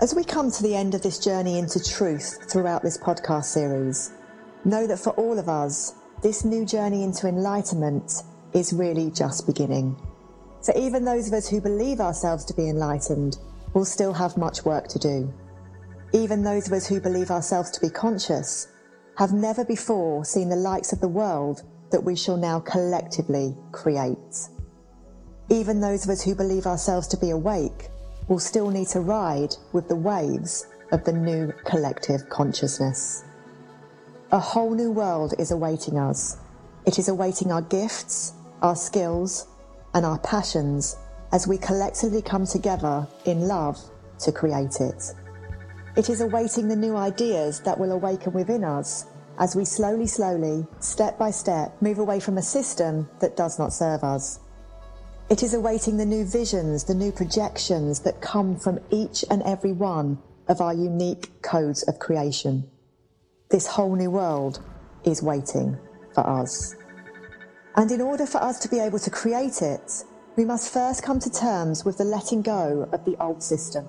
As we come to the end of this journey into truth throughout this podcast series, know that for all of us, this new journey into enlightenment is really just beginning. For even those of us who believe ourselves to be enlightened will still have much work to do. Even those of us who believe ourselves to be conscious have never before seen the likes of the world that we shall now collectively create. Even those of us who believe ourselves to be awake will still need to ride with the waves of the new collective consciousness. A whole new world is awaiting us. It is awaiting our gifts, our skills, and our passions as we collectively come together in love to create it. It is awaiting the new ideas that will awaken within us as we slowly, slowly, step by step, move away from a system that does not serve us. It is awaiting the new visions, the new projections that come from each and every one of our unique codes of creation. This whole new world is waiting for us. And in order for us to be able to create it, we must first come to terms with the letting go of the old system.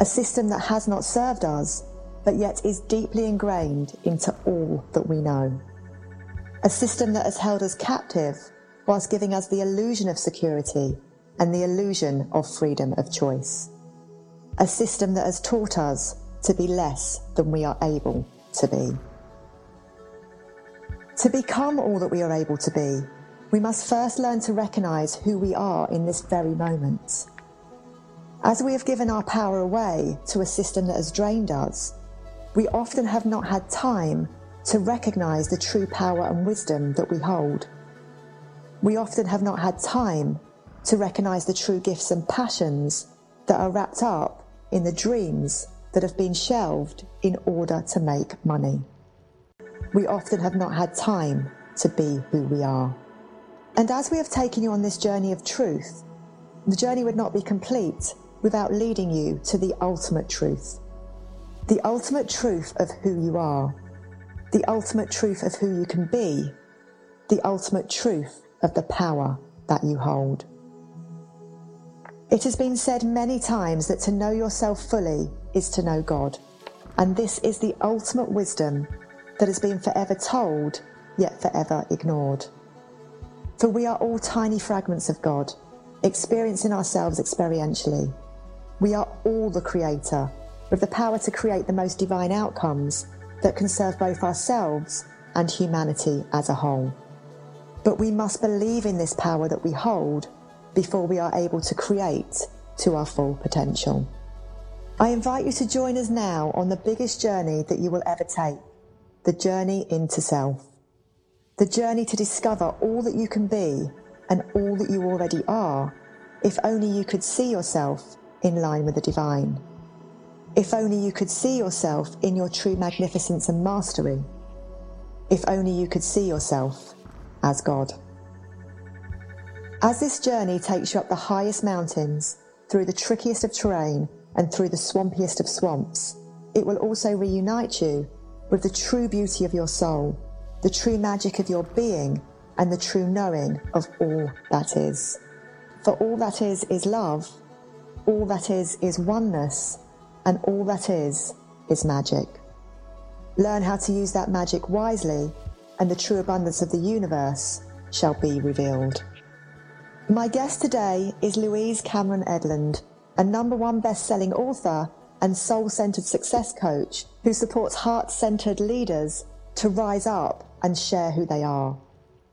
A system that has not served us, but yet is deeply ingrained into all that we know. A system that has held us captive whilst giving us the illusion of security and the illusion of freedom of choice. A system that has taught us to be less than we are able to be. To become all that we are able to be, we must first learn to recognize who we are in this very moment. As we have given our power away to a system that has drained us, we often have not had time to recognize the true power and wisdom that we hold. We often have not had time to recognize the true gifts and passions that are wrapped up in the dreams that have been shelved in order to make money. We often have not had time to be who we are. And as we have taken you on this journey of truth, the journey would not be complete without leading you to the ultimate truth. The ultimate truth of who you are. The ultimate truth of who you can be. The ultimate truth of the power that you hold. It has been said many times that to know yourself fully is to know God, and this is the ultimate wisdom that has been forever told, yet forever ignored. For we are all tiny fragments of God, experiencing ourselves experientially. We are all the Creator, with the power to create the most divine outcomes that can serve both ourselves and humanity as a whole. But we must believe in this power that we hold before we are able to create to our full potential. I invite you to join us now on the biggest journey that you will ever take the journey into self. The journey to discover all that you can be and all that you already are, if only you could see yourself in line with the divine. If only you could see yourself in your true magnificence and mastery. If only you could see yourself as God. As this journey takes you up the highest mountains, through the trickiest of terrain, and through the swampiest of swamps, it will also reunite you with the true beauty of your soul, the true magic of your being, and the true knowing of all that is. For all that is is love, all that is is oneness, and all that is is magic. Learn how to use that magic wisely and the true abundance of the universe shall be revealed. My guest today is Louise Cameron Edlund, a number one best-selling author and soul-centered success coach who supports heart-centered leaders to rise up and share who they are.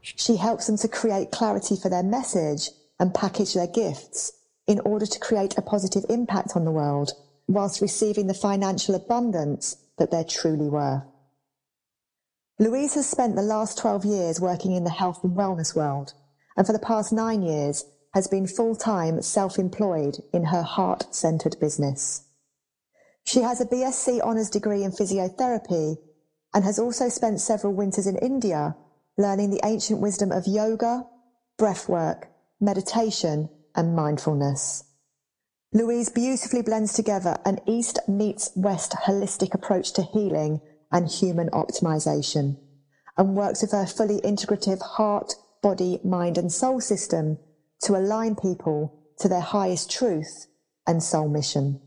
She helps them to create clarity for their message and package their gifts in order to create a positive impact on the world whilst receiving the financial abundance that they're truly worth. Louise has spent the last 12 years working in the health and wellness world, and for the past nine years has been full-time self-employed in her heart-centered business. She has a BSc honours degree in physiotherapy and has also spent several winters in India learning the ancient wisdom of yoga, breathwork, meditation, and mindfulness. Louise beautifully blends together an East meets West holistic approach to healing and human optimization, and works with her fully integrative heart, body, mind, and soul system to align people to their highest truth and soul mission.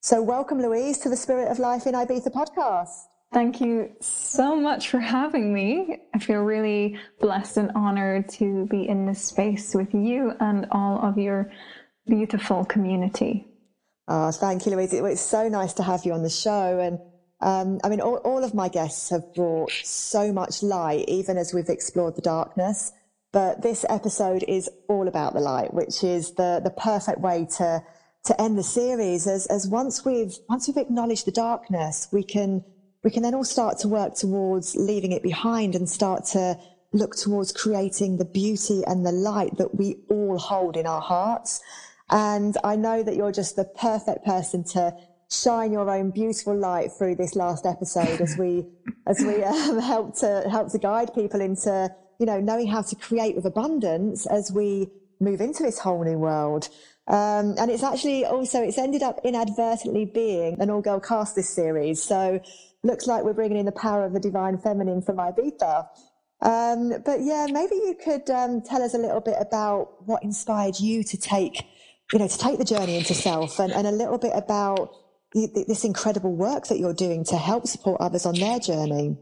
So, welcome, Louise, to the Spirit of Life in Ibiza podcast. Thank you so much for having me. I feel really blessed and honored to be in this space with you and all of your beautiful community. Oh, thank you, Louise. It's so nice to have you on the show. And um, I mean, all, all of my guests have brought so much light, even as we've explored the darkness. But this episode is all about the light, which is the, the perfect way to, to end the series. As, as once we've, once we've acknowledged the darkness, we can, we can then all start to work towards leaving it behind and start to look towards creating the beauty and the light that we all hold in our hearts. And I know that you're just the perfect person to shine your own beautiful light through this last episode as we as we um, help to help to guide people into you know knowing how to create with abundance as we move into this whole new world. Um, and it's actually also it's ended up inadvertently being an all girl cast this series. So looks like we're bringing in the power of the divine feminine from Ibiza. Um, but yeah, maybe you could um, tell us a little bit about what inspired you to take you know, to take the journey into self and, and a little bit about this incredible work that you're doing to help support others on their journey.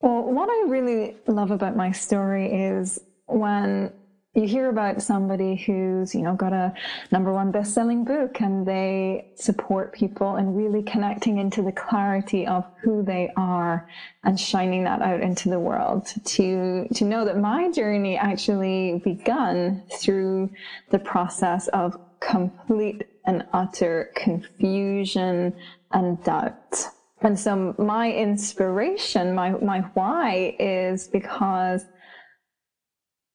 Well, what I really love about my story is when you hear about somebody who's, you know, got a number one best-selling book and they support people and really connecting into the clarity of who they are and shining that out into the world to, to know that my journey actually begun through the process of complete and utter confusion and doubt. And so my inspiration, my, my why is because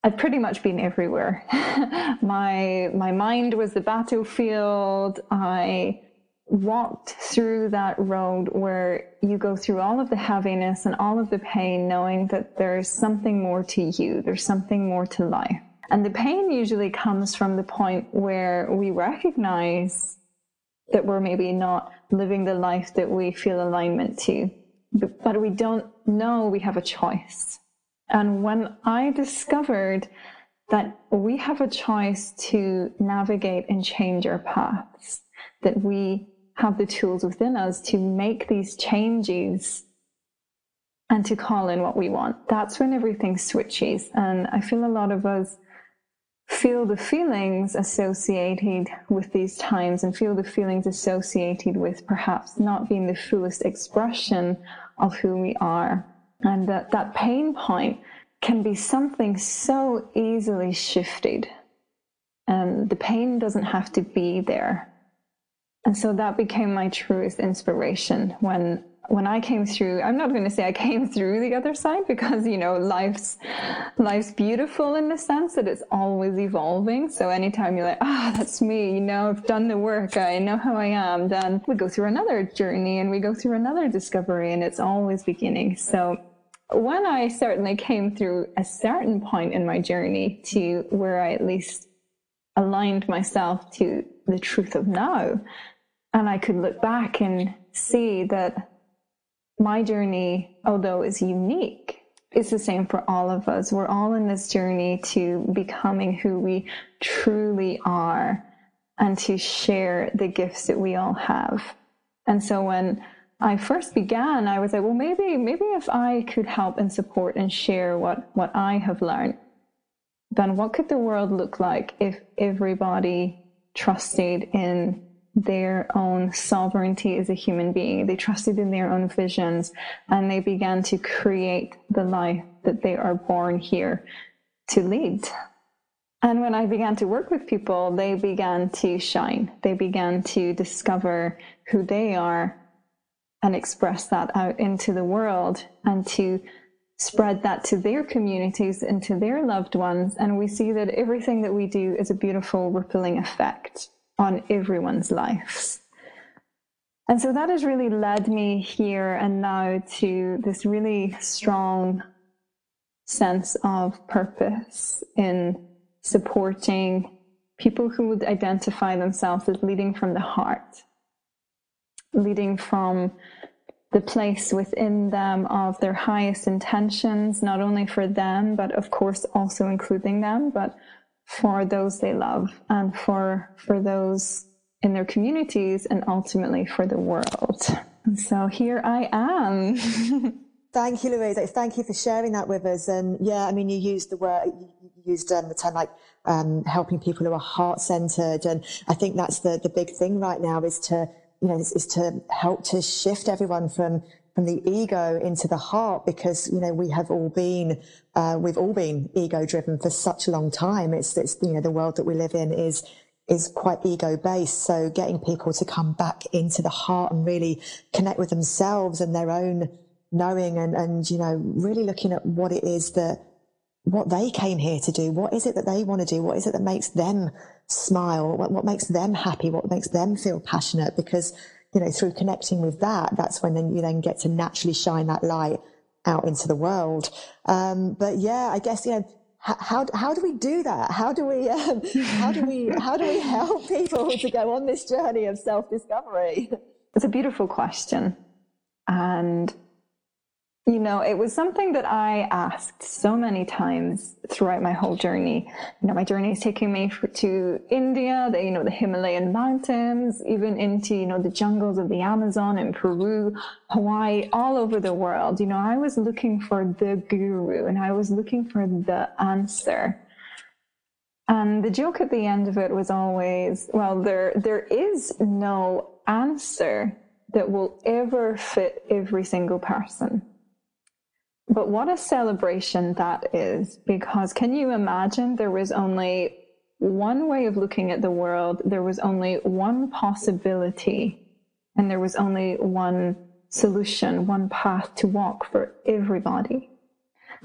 I've pretty much been everywhere. my my mind was the battlefield. I walked through that road where you go through all of the heaviness and all of the pain, knowing that there's something more to you. There's something more to life. And the pain usually comes from the point where we recognize that we're maybe not living the life that we feel alignment to, but, we don't know we have a choice and when I discovered that we have a choice to navigate and change our paths, that we have the tools within us to make these changes and to call in what we want, that's when everything switches. And I feel a lot of us feel the feelings associated with these times and feel the feelings associated with perhaps not being the fullest expression of who we are. And that, that pain point can be something so easily shifted. And the pain doesn't have to be there. And so that became my truest inspiration when when I came through, I'm not going to say I came through the other side because, you know, life's, life's beautiful in the sense that it's always evolving. So anytime you're like, ah, oh, that's me, you know, I've done the work, I know how I am, then we go through another journey and we go through another discovery and it's always beginning. So when I certainly came through a certain point in my journey to where I at least aligned myself to the truth of now, and I could look back and see that my journey, although is unique, is the same for all of us. We're all in this journey to becoming who we truly are and to share the gifts that we all have. And so when I first began, I was like, well, maybe, maybe if I could help and support and share what, what I have learned, then what could the world look like if everybody trusted in their own sovereignty as a human being? They trusted in their own visions and they began to create the life that they are born here to lead. And when I began to work with people, they began to shine. They began to discover who they are and express that out into the world and to spread that to their communities and to their loved ones. And we see that everything that we do is a beautiful rippling effect on everyone's lives. And so that has really led me here and now to this really strong sense of purpose in supporting people who would identify themselves as leading from the heart leading from the place within them of their highest intentions, not only for them, but of course also including them, but for those they love and for, for those in their communities, and ultimately for the world. So here I am. Thank you, Louise. Thank you for sharing that with us. And yeah, I mean, you used the word, you used um, the term like um, helping people who are heart centered. And I think that's the, the big thing right now is to, you know, is, is to help to shift everyone from the ego into the heart because you know we have all been uh, we've all been ego driven for such a long time. It's it's you know the world that we live in is is quite ego based so getting people to come back into the heart and really connect with themselves and their own knowing and and you know really looking at what it is that what they came here to do. What is it that they want to do? What is it that makes them smile? What, what makes them happy? What makes them feel passionate? Because you know, through connecting with that, that's when then you then get to naturally shine that light out into the world. Um, but yeah, I guess, you know, how, how do we do that? How do we, um, how do we, how do we help people to go on this journey of self discovery? It's a beautiful question. And you know, it was something that I asked so many times throughout my whole journey. You know, my journey is taking me for, to India, the, you know, the Himalayan mountains, even into, you know, the jungles of the Amazon in Peru, Hawaii, all over the world. You know, I was looking for the guru and I was looking for the answer. And the joke at the end of it was always, well, there, there is no answer that will ever fit every single person but what a celebration that is, because can you imagine there was only one way of looking at the world, there was only one possibility, and there was only one solution, one path to walk for everybody.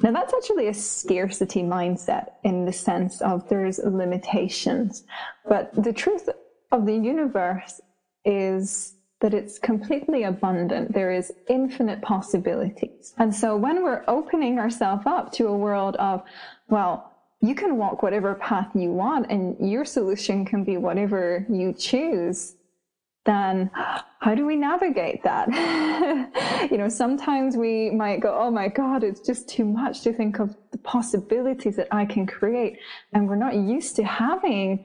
Now, that's actually a scarcity mindset in the sense of there's limitations. But the truth of the universe is that it's completely abundant. There is infinite possibilities. And so when we're opening ourselves up to a world of, well, you can walk whatever path you want and your solution can be whatever you choose then how do we navigate that? you know, sometimes we might go, oh my God, it's just too much to think of the possibilities that I can create. And we're not used to having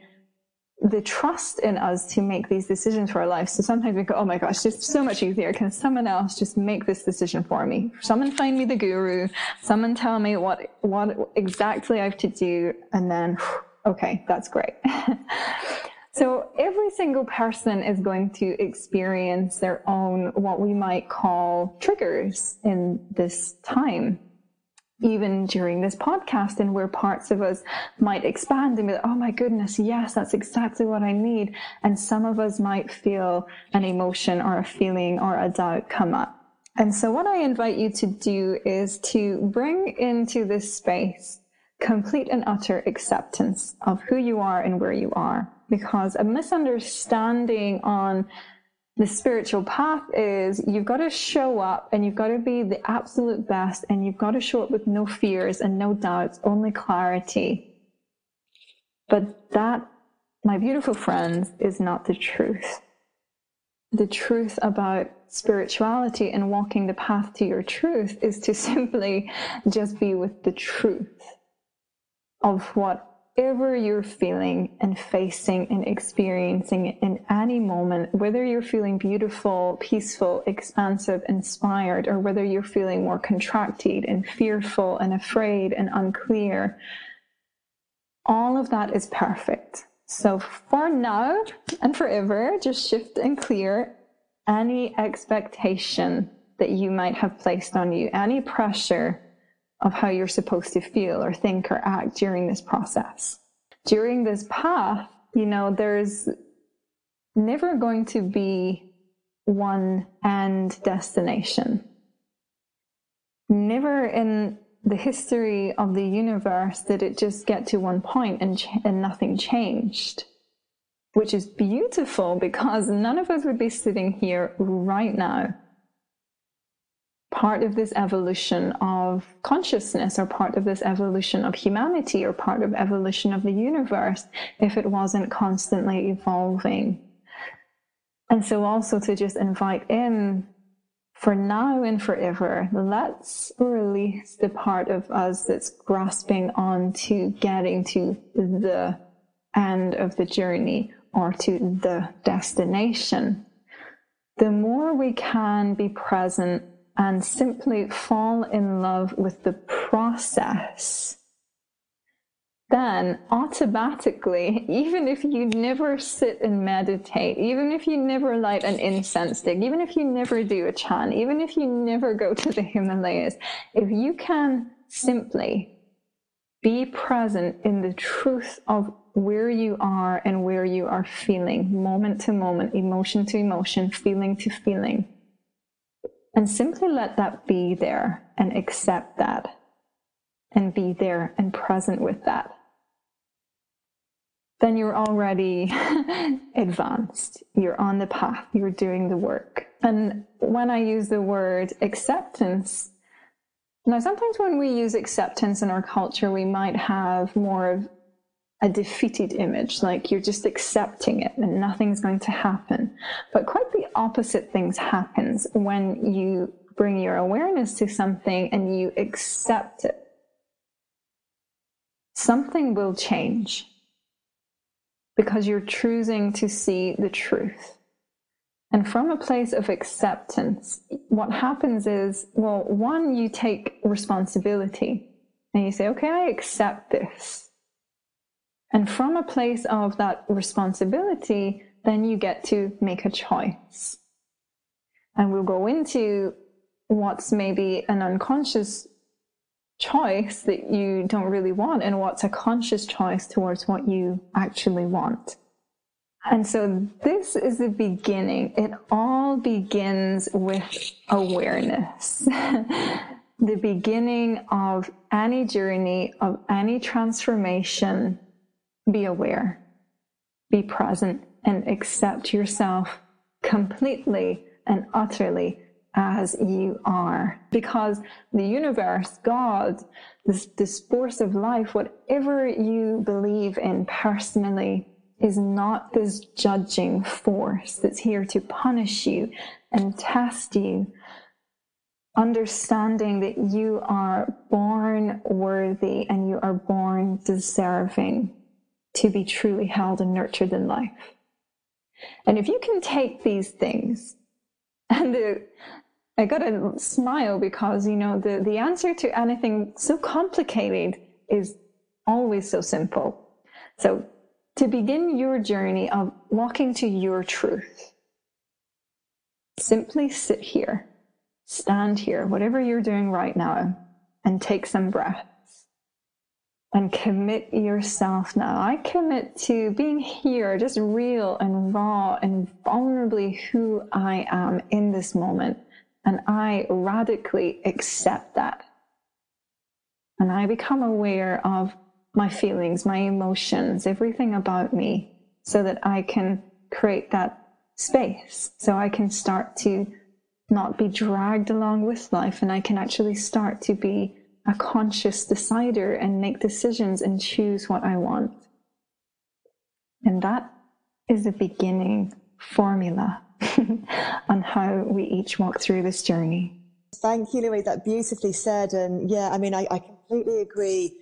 the trust in us to make these decisions for our lives. So sometimes we go, oh my gosh, it's so much easier. Can someone else just make this decision for me? Someone find me the guru. Someone tell me what, what exactly I have to do. And then, okay, that's great. so every single person is going to experience their own, what we might call triggers in this time even during this podcast and where parts of us might expand and be like, oh my goodness, yes, that's exactly what I need. And some of us might feel an emotion or a feeling or a doubt come up. And so what I invite you to do is to bring into this space complete and utter acceptance of who you are and where you are. Because a misunderstanding on the spiritual path is you've got to show up and you've got to be the absolute best and you've got to show up with no fears and no doubts, only clarity. But that, my beautiful friends, is not the truth. The truth about spirituality and walking the path to your truth is to simply just be with the truth of what whatever you're feeling and facing and experiencing in any moment, whether you're feeling beautiful, peaceful, expansive, inspired, or whether you're feeling more contracted and fearful and afraid and unclear, all of that is perfect. So for now and forever, just shift and clear any expectation that you might have placed on you, any pressure of how you're supposed to feel or think or act during this process. During this path, you know, there's never going to be one end destination. Never in the history of the universe did it just get to one point and, ch- and nothing changed, which is beautiful because none of us would be sitting here right now part of this evolution of consciousness or part of this evolution of humanity or part of evolution of the universe if it wasn't constantly evolving. And so also to just invite in for now and forever, let's release the part of us that's grasping on to getting to the end of the journey or to the destination, the more we can be present and simply fall in love with the process, then automatically, even if you never sit and meditate, even if you never light an incense stick, even if you never do a chant, even if you never go to the Himalayas, if you can simply be present in the truth of where you are and where you are feeling, moment to moment, emotion to emotion, feeling to feeling. And simply let that be there and accept that and be there and present with that. Then you're already advanced. You're on the path. You're doing the work. And when I use the word acceptance, now, sometimes when we use acceptance in our culture, we might have more of a defeated image, like you're just accepting it and nothing's going to happen. But quite the opposite things happens when you bring your awareness to something and you accept it. Something will change because you're choosing to see the truth. And from a place of acceptance, what happens is, well, one, you take responsibility and you say, okay, I accept this. And from a place of that responsibility, then you get to make a choice. And we'll go into what's maybe an unconscious choice that you don't really want and what's a conscious choice towards what you actually want. And so this is the beginning. It all begins with awareness. the beginning of any journey, of any transformation, be aware, be present, and accept yourself completely and utterly as you are. Because the universe, God, this, this force of life, whatever you believe in personally, is not this judging force that's here to punish you and test you. Understanding that you are born worthy and you are born deserving to be truly held and nurtured in life. And if you can take these things, and the, I got to smile because, you know, the, the answer to anything so complicated is always so simple. So to begin your journey of walking to your truth, simply sit here, stand here, whatever you're doing right now, and take some breaths. And commit yourself now. I commit to being here, just real and raw and vulnerably who I am in this moment. And I radically accept that. And I become aware of my feelings, my emotions, everything about me, so that I can create that space. So I can start to not be dragged along with life and I can actually start to be a conscious decider and make decisions and choose what I want. And that is the beginning formula on how we each walk through this journey. Thank you, Louise. That beautifully said. And yeah, I mean, I, I completely agree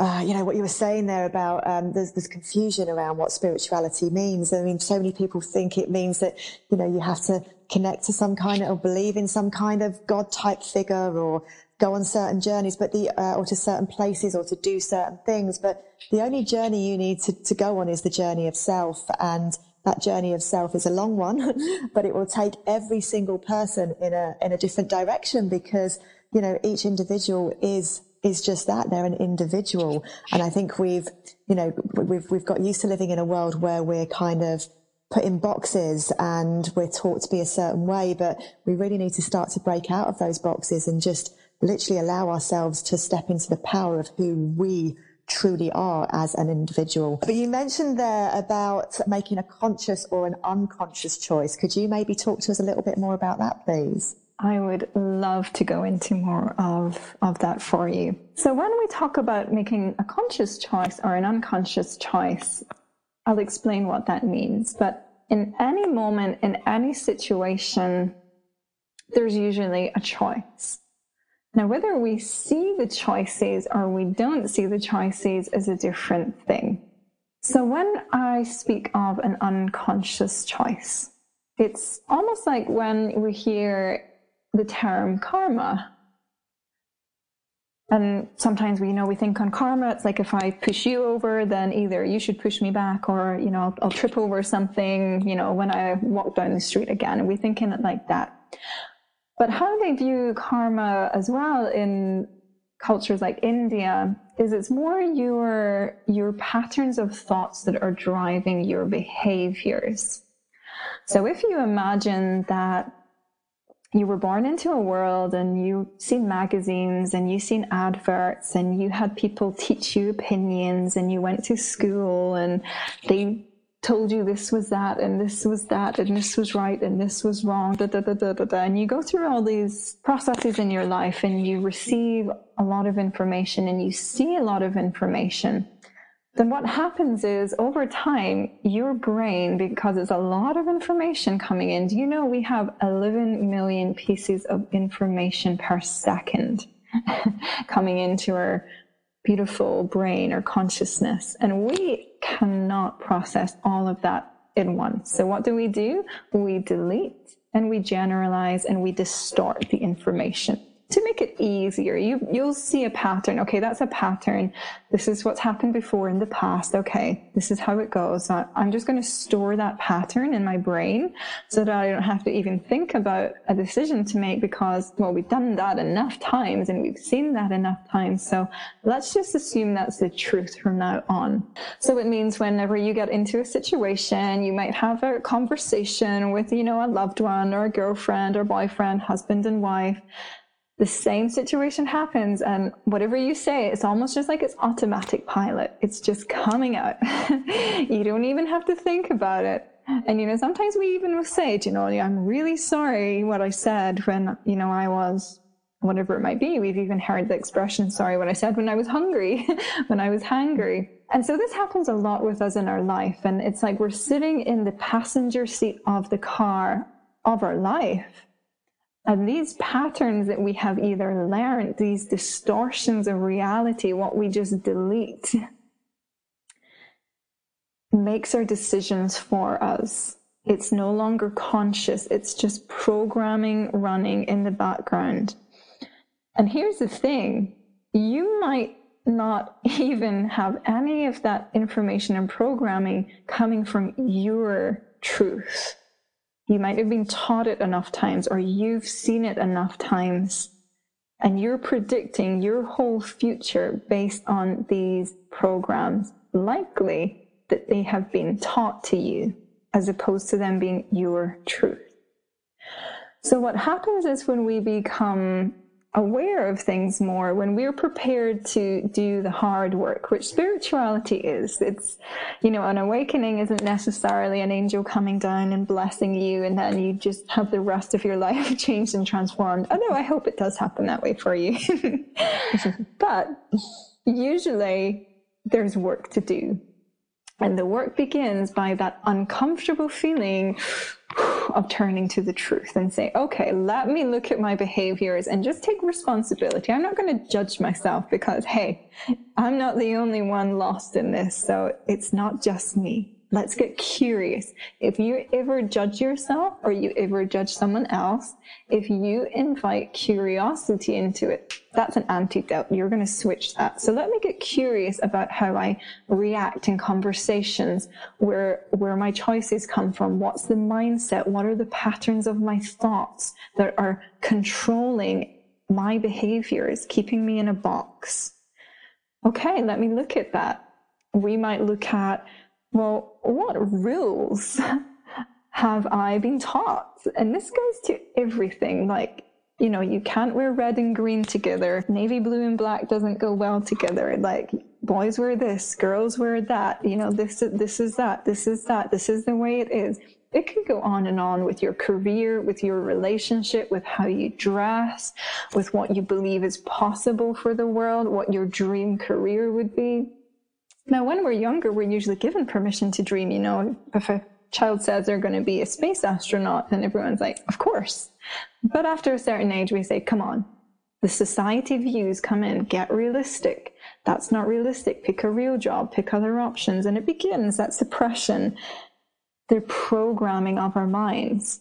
uh, you know, what you were saying there about um, there's, confusion around what spirituality means. I mean, so many people think it means that, you know, you have to connect to some kind of, or believe in some kind of God type figure or go on certain journeys, but the, uh, or to certain places or to do certain things. But the only journey you need to, to go on is the journey of self. And that journey of self is a long one, but it will take every single person in a, in a different direction because, you know, each individual is is just that they're an individual and i think we've you know we've we've got used to living in a world where we're kind of put in boxes and we're taught to be a certain way but we really need to start to break out of those boxes and just literally allow ourselves to step into the power of who we truly are as an individual. But you mentioned there about making a conscious or an unconscious choice. Could you maybe talk to us a little bit more about that, please? I would love to go into more of, of that for you. So when we talk about making a conscious choice or an unconscious choice, I'll explain what that means. But in any moment, in any situation, there's usually a choice. Now, whether we see the choices or we don't see the choices is a different thing. So, when I speak of an unconscious choice, it's almost like when we hear the term karma. And sometimes we, you know, we think on karma, it's like if I push you over, then either you should push me back or, you know, I'll, I'll trip over something, you know, when I walk down the street again. And we think in it like that. But how they view karma as well in cultures like India is it's more your your patterns of thoughts that are driving your behaviors. So if you imagine that you were born into a world and you've seen magazines and you've seen adverts and you had people teach you opinions and you went to school and they told you this was that and this was that and this was right and this was wrong da, da, da, da, da, da. and you go through all these processes in your life and you receive a lot of information and you see a lot of information then what happens is over time, your brain, because it's a lot of information coming in, do you know we have 11 million pieces of information per second coming into our beautiful brain or consciousness? And we cannot process all of that in once. So what do we do? We delete and we generalize and we distort the information to make it easier, you, you'll see a pattern. Okay, that's a pattern. This is what's happened before in the past. Okay, this is how it goes. I'm just going to store that pattern in my brain so that I don't have to even think about a decision to make because, well, we've done that enough times and we've seen that enough times. So let's just assume that's the truth from now on. So it means whenever you get into a situation, you might have a conversation with, you know, a loved one or a girlfriend or boyfriend, husband and wife the same situation happens and whatever you say it's almost just like it's automatic pilot. It's just coming out. You don't even have to think about it. And you know sometimes we even will say you know i'm really sorry what i said when you know i was whatever it might be. We've even heard the expression sorry what i said when i was hungry when i was hungry and so this happens a lot with us in our life and it's like we're sitting in the passenger seat of the car of our life and these patterns that we have either learned, these distortions of reality, what we just delete, makes our decisions for us. It's no longer conscious, it's just programming running in the background. And here's the thing you might not even have any of that information and programming coming from your truth. You might have been taught it enough times or you've seen it enough times. And you're predicting your whole future based on these programs, likely that they have been taught to you as opposed to them being your truth. So what happens is when we become aware of things more when we're prepared to do the hard work, which spirituality is. It's, you know, an awakening isn't necessarily an angel coming down and blessing you and then you just have the rest of your life changed and transformed. Although I hope it does happen that way for you. but usually there's work to do. And the work begins by that uncomfortable feeling of turning to the truth and say, okay, let me look at my behaviors and just take responsibility. I'm not going to judge myself because, hey, I'm not the only one lost in this. So it's not just me. Let's get curious. If you ever judge yourself or you ever judge someone else, if you invite curiosity into it, that's an antidote. You're going to switch that. So let me get curious about how I react in conversations where, where my choices come from. What's the mindset? What are the patterns of my thoughts that are controlling my behaviors, keeping me in a box? Okay, let me look at that. We might look at well, what rules have I been taught? And this goes to everything. Like, you know, you can't wear red and green together. Navy blue and black doesn't go well together. Like, boys wear this, girls wear that. You know, this is this is that, this is that, this is the way it is. It can go on and on with your career, with your relationship, with how you dress, with what you believe is possible for the world, what your dream career would be. Now, when we're younger, we're usually given permission to dream. You know, if a child says they're going to be a space astronaut, then everyone's like, of course. But after a certain age, we say, come on, The society views come in, get realistic. That's not realistic. Pick a real job, pick other options. And it begins that suppression, the programming of our minds.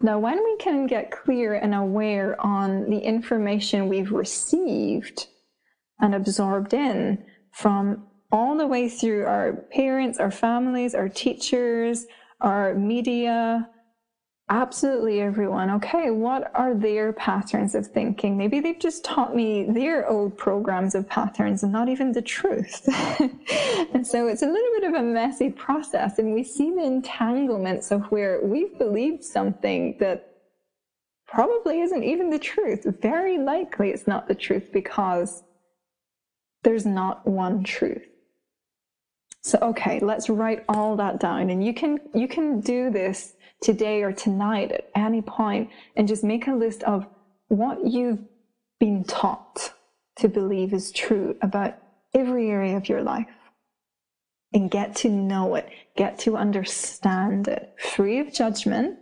Now, when we can get clear and aware on the information we've received and absorbed in from all the way through our parents, our families, our teachers, our media, absolutely everyone. Okay, what are their patterns of thinking? Maybe they've just taught me their old programs of patterns and not even the truth. and so it's a little bit of a messy process, and we see the entanglements of where we've believed something that probably isn't even the truth. Very likely it's not the truth because there's not one truth. So, okay, let's write all that down. And you can, you can do this today or tonight at any point and just make a list of what you've been taught to believe is true about every area of your life and get to know it, get to understand it, free of judgment.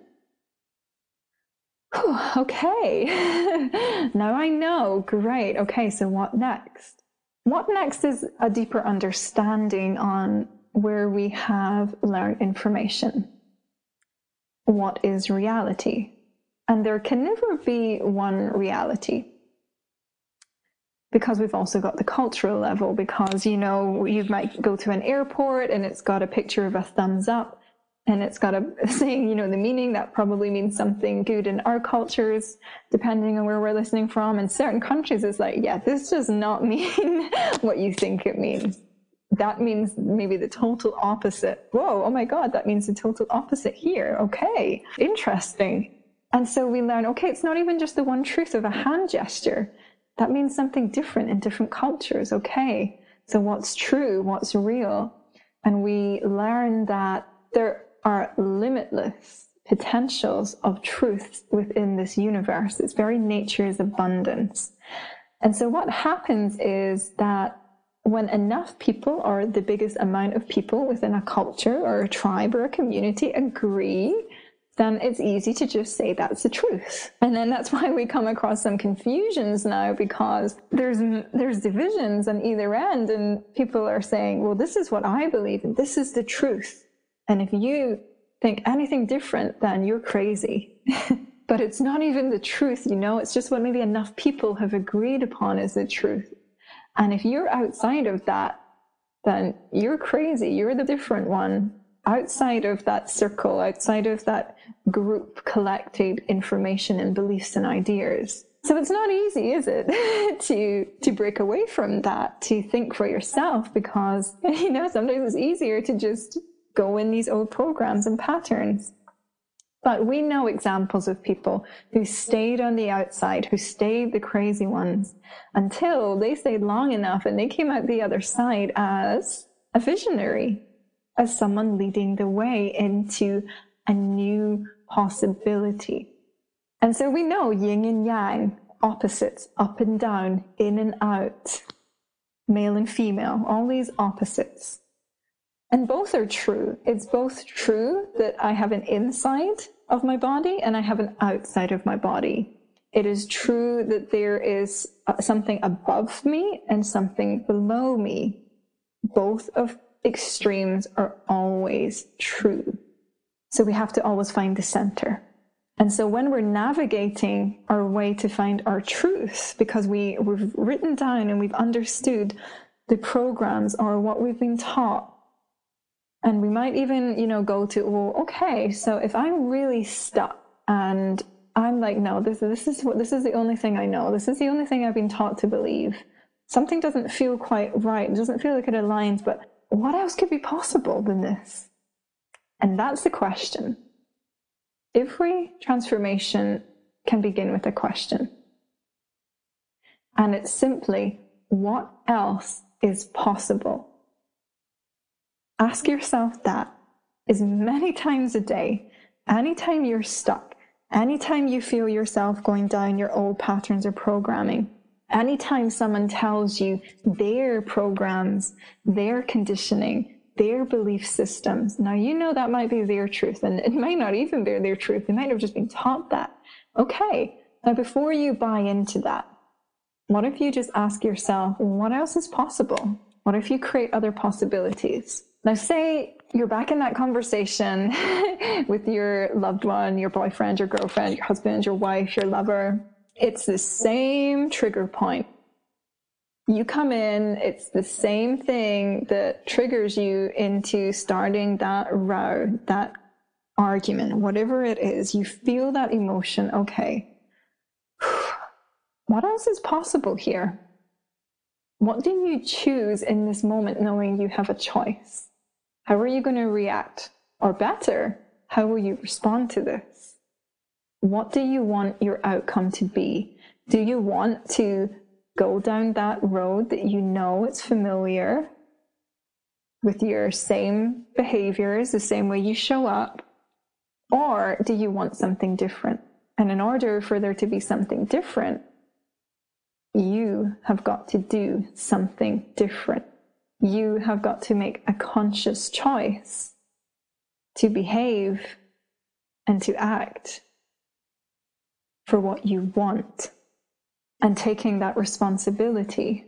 Whew, okay, now I know. Great. Okay, so what next? What next is a deeper understanding on where we have learned information. What is reality? And there can never be one reality because we've also got the cultural level because you know you might go to an airport and it's got a picture of a thumbs up and it's got a saying, you know, the meaning that probably means something good in our cultures, depending on where we're listening from. In certain countries, it's like, yeah, this does not mean what you think it means. That means maybe the total opposite. Whoa, oh my God, that means the total opposite here. Okay, interesting. And so we learn, okay, it's not even just the one truth of a hand gesture. That means something different in different cultures. Okay, so what's true? What's real? And we learn that there are limitless potentials of truth within this universe. Its very nature is abundance. And so what happens is that when enough people or the biggest amount of people within a culture or a tribe or a community agree, then it's easy to just say that's the truth. And then that's why we come across some confusions now because there's there's divisions on either end and people are saying, well, this is what I believe and this is the truth. And if you think anything different, then you're crazy. but it's not even the truth, you know, it's just what maybe enough people have agreed upon as the truth. And if you're outside of that, then you're crazy. You're the different one outside of that circle, outside of that group collected information and beliefs and ideas. So it's not easy, is it, to to break away from that, to think for yourself because you know sometimes it's easier to just go in these old programs and patterns. But we know examples of people who stayed on the outside, who stayed the crazy ones until they stayed long enough and they came out the other side as a visionary, as someone leading the way into a new possibility. And so we know yin and yang, opposites, up and down, in and out, male and female, all these opposites. And both are true. It's both true that I have an inside of my body and I have an outside of my body. It is true that there is uh, something above me and something below me. Both of extremes are always true. So we have to always find the center. And so when we're navigating our way to find our truth, because we, we've written down and we've understood the programs or what we've been taught and we might even, you know, go to, well, okay, so if I'm really stuck and I'm like, no, this, this is what, this is the only thing I know. This is the only thing I've been taught to believe. Something doesn't feel quite right. It doesn't feel like it aligns, but what else could be possible than this? And that's the question. Every transformation can begin with a question. And it's simply, what else is possible? Ask yourself that as many times a day, anytime you're stuck, anytime you feel yourself going down your old patterns or programming, anytime someone tells you their programs, their conditioning, their belief systems. Now, you know that might be their truth, and it might not even be their truth. They might have just been taught that. Okay. Now, before you buy into that, What if you just ask yourself, what else is possible? What if you create other possibilities? Now, say you're back in that conversation with your loved one, your boyfriend, your girlfriend, your husband, your wife, your lover. It's the same trigger point. You come in, it's the same thing that triggers you into starting that row, that argument, whatever it is. You feel that emotion. Okay. What else is possible here? What do you choose in this moment knowing you have a choice? How are you going to react? Or better, how will you respond to this? What do you want your outcome to be? Do you want to go down that road that you know it's familiar with your same behaviors, the same way you show up? Or do you want something different? And in order for there to be something different, you have got to do something different you have got to make a conscious choice to behave and to act for what you want and taking that responsibility.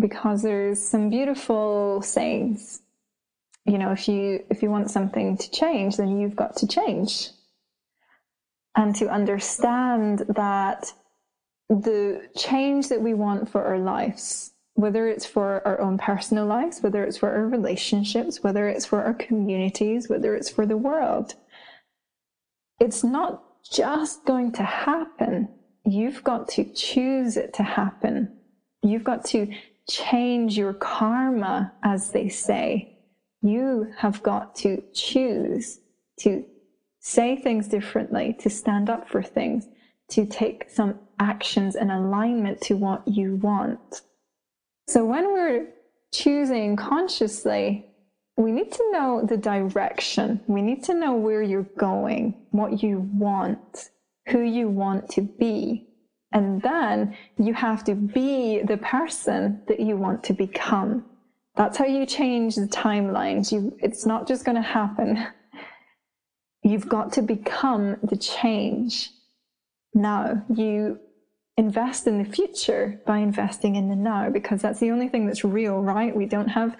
Because there's some beautiful sayings you know if you if you want something to change then you've got to change. And to understand that the change that we want for our lives whether it's for our own personal lives, whether it's for our relationships, whether it's for our communities, whether it's for the world. It's not just going to happen. You've got to choose it to happen. You've got to change your karma, as they say. You have got to choose to say things differently, to stand up for things, to take some actions in alignment to what you want. So when we're choosing consciously, we need to know the direction. We need to know where you're going, what you want, who you want to be. And then you have to be the person that you want to become. That's how you change the timelines. You, it's not just going to happen. You've got to become the change. Now you invest in the future by investing in the now because that's the only thing that's real, right? We don't have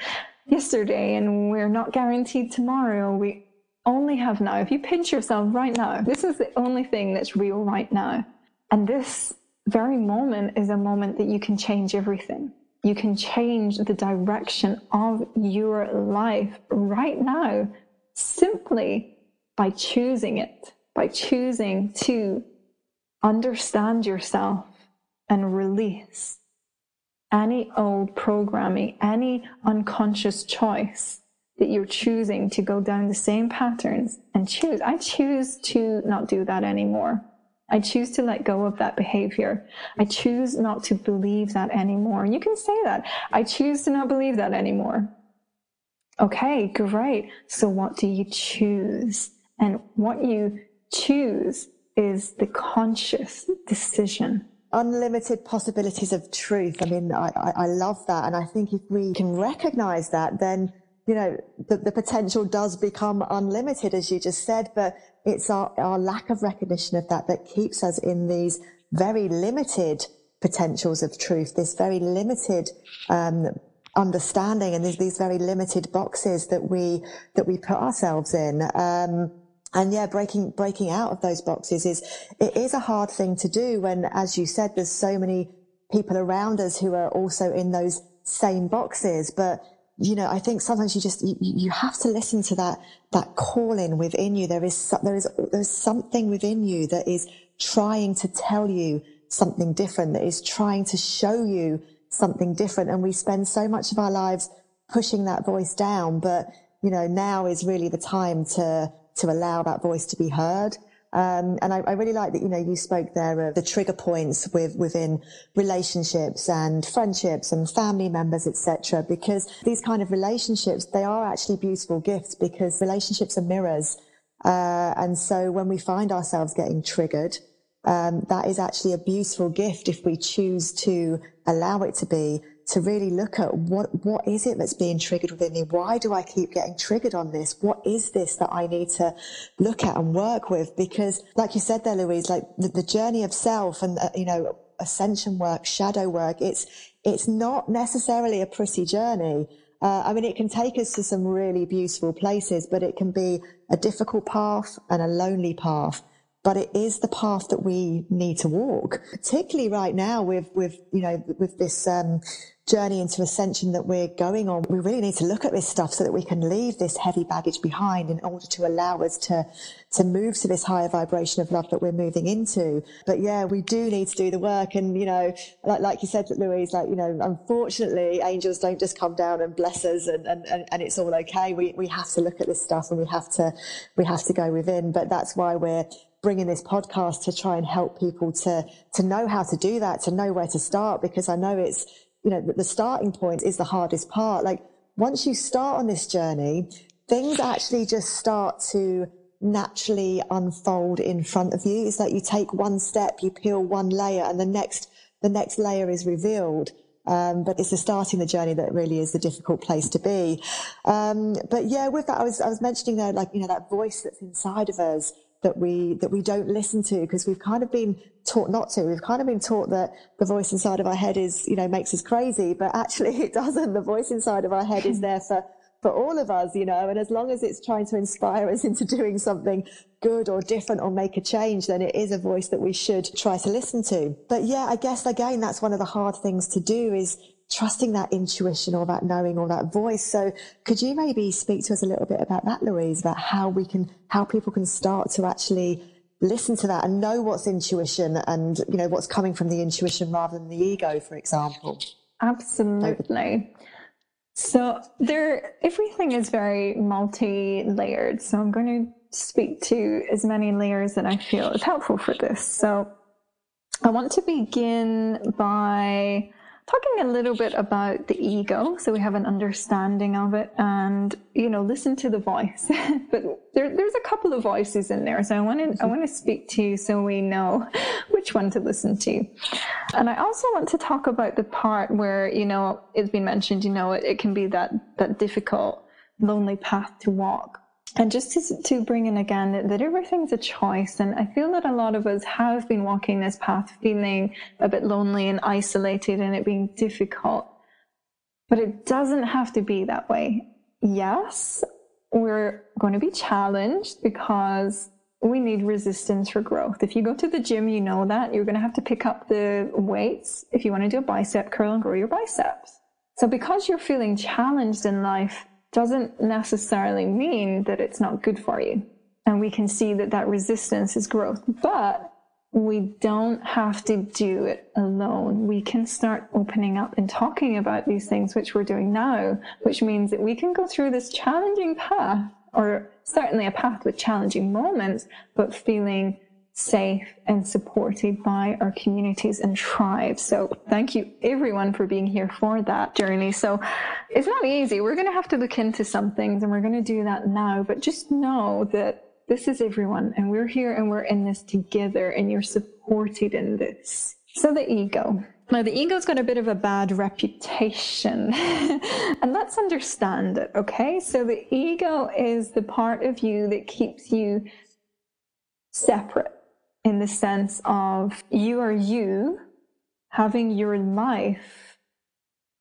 yesterday and we're not guaranteed tomorrow. We only have now. If you pinch yourself right now, this is the only thing that's real right now. And this very moment is a moment that you can change everything. You can change the direction of your life right now simply by choosing it, by choosing to understand yourself and release any old programming, any unconscious choice that you're choosing to go down the same patterns and choose. I choose to not do that anymore. I choose to let go of that behavior. I choose not to believe that anymore. You can say that. I choose to not believe that anymore. Okay, great. So what do you choose? And what you choose is the conscious decision unlimited possibilities of truth. I mean, I, I, love that. And I think if we can recognize that, then, you know, the, the potential does become unlimited, as you just said, but it's our, our lack of recognition of that that keeps us in these very limited potentials of truth, this very limited, um, understanding and these, these very limited boxes that we, that we put ourselves in. Um, and yeah, breaking, breaking out of those boxes is, it is a hard thing to do when, as you said, there's so many people around us who are also in those same boxes. But, you know, I think sometimes you just, you, you have to listen to that, that calling within you. There is, there is, there's something within you that is trying to tell you something different, that is trying to show you something different. And we spend so much of our lives pushing that voice down. But, you know, now is really the time to, to allow that voice to be heard. Um, and I, I, really like that, you know, you spoke there of the trigger points with, within relationships and friendships and family members, etc. Because these kind of relationships, they are actually beautiful gifts because relationships are mirrors. Uh, and so when we find ourselves getting triggered, um, that is actually a beautiful gift if we choose to allow it to be to really look at what, what is it that's being triggered within me? Why do I keep getting triggered on this? What is this that I need to look at and work with? Because like you said there, Louise, like the, the journey of self and, uh, you know, ascension work, shadow work. It's, it's not necessarily a pretty journey. Uh, I mean, it can take us to some really beautiful places, but it can be a difficult path and a lonely path but it is the path that we need to walk, particularly right now with, with, you know, with this, um, journey into ascension that we're going on. We really need to look at this stuff so that we can leave this heavy baggage behind in order to allow us to, to move to this higher vibration of love that we're moving into. But yeah, we do need to do the work. And, you know, like, like you said, Louise, like, you know, unfortunately, angels don't just come down and bless us and, and, and, and it's all okay. We, we have to look at this stuff and we have to, we have to go within. But that's why we're, bringing this podcast to try and help people to to know how to do that, to know where to start, because I know it's you know the starting point is the hardest part. Like once you start on this journey, things actually just start to naturally unfold in front of you. It's like you take one step, you peel one layer, and the next the next layer is revealed. Um, but it's the starting the journey that really is the difficult place to be. Um, but yeah, with that, I was I was mentioning there, like you know, that voice that's inside of us that we that we don't listen to because we've kind of been taught not to. We've kind of been taught that the voice inside of our head is, you know, makes us crazy, but actually it doesn't. The voice inside of our head is there for for all of us, you know, and as long as it's trying to inspire us into doing something good or different or make a change, then it is a voice that we should try to listen to. But yeah, I guess again, that's one of the hard things to do is trusting that intuition or that knowing or that voice. So could you maybe speak to us a little bit about that, Louise, about how we can, how people can start to actually listen to that and know what's intuition and, you know, what's coming from the intuition rather than the ego, for example? Absolutely. So there, everything is very multi-layered. So I'm going to speak to as many layers that I feel is helpful for this. So I want to begin by talking a little bit about the ego so we have an understanding of it and you know listen to the voice. But there, there's a couple of voices in there so i want to i want to speak to you so we know which one to listen to. And i also want to talk about the part where you know it's been mentioned you know it, it can be that that difficult lonely path to walk and just to, to bring in again that, that, everything's a choice. And I feel that a lot of us have been walking this path feeling a bit lonely and isolated and it being difficult. But it doesn't have to be that way. Yes, we're going to be challenged because we need resistance for growth. If you go to the gym, you know that you're going to have to pick up the weights if you want to do a bicep curl and grow your biceps. So because you're feeling challenged in life, doesn't necessarily mean that it's not good for you. And we can see that that resistance is growth, but we don't have to do it alone. We can start opening up and talking about these things, which we're doing now, which means that we can go through this challenging path or certainly a path with challenging moments, but feeling safe and supported by our communities and tribes. So thank you everyone for being here for that journey. So it's not easy. We're going to have to look into some things and we're going to do that now, but just know that this is everyone and we're here and we're in this together and you're supported in this. So the ego. Now, the ego's got a bit of a bad reputation, and let's understand it, okay? So, the ego is the part of you that keeps you separate in the sense of you are you having your life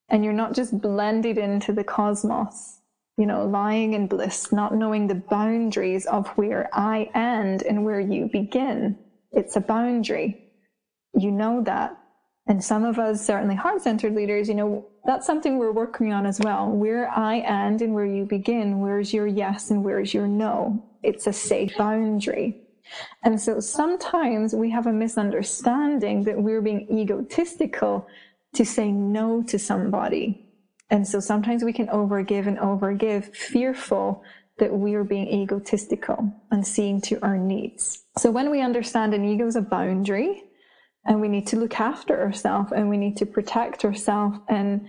and you're not just blended into the cosmos, you know, lying in bliss, not knowing the boundaries of where I end and where you begin. It's a boundary. You know that. And some of us, certainly heart centered leaders, you know, that's something we're working on as well. Where I end and where you begin, where's your yes and where's your no? It's a safe boundary. And so sometimes we have a misunderstanding that we're being egotistical to say no to somebody. And so sometimes we can overgive and overgive, fearful that we are being egotistical and seeing to our needs. So when we understand an ego is a boundary and we need to look after ourselves and we need to protect ourselves and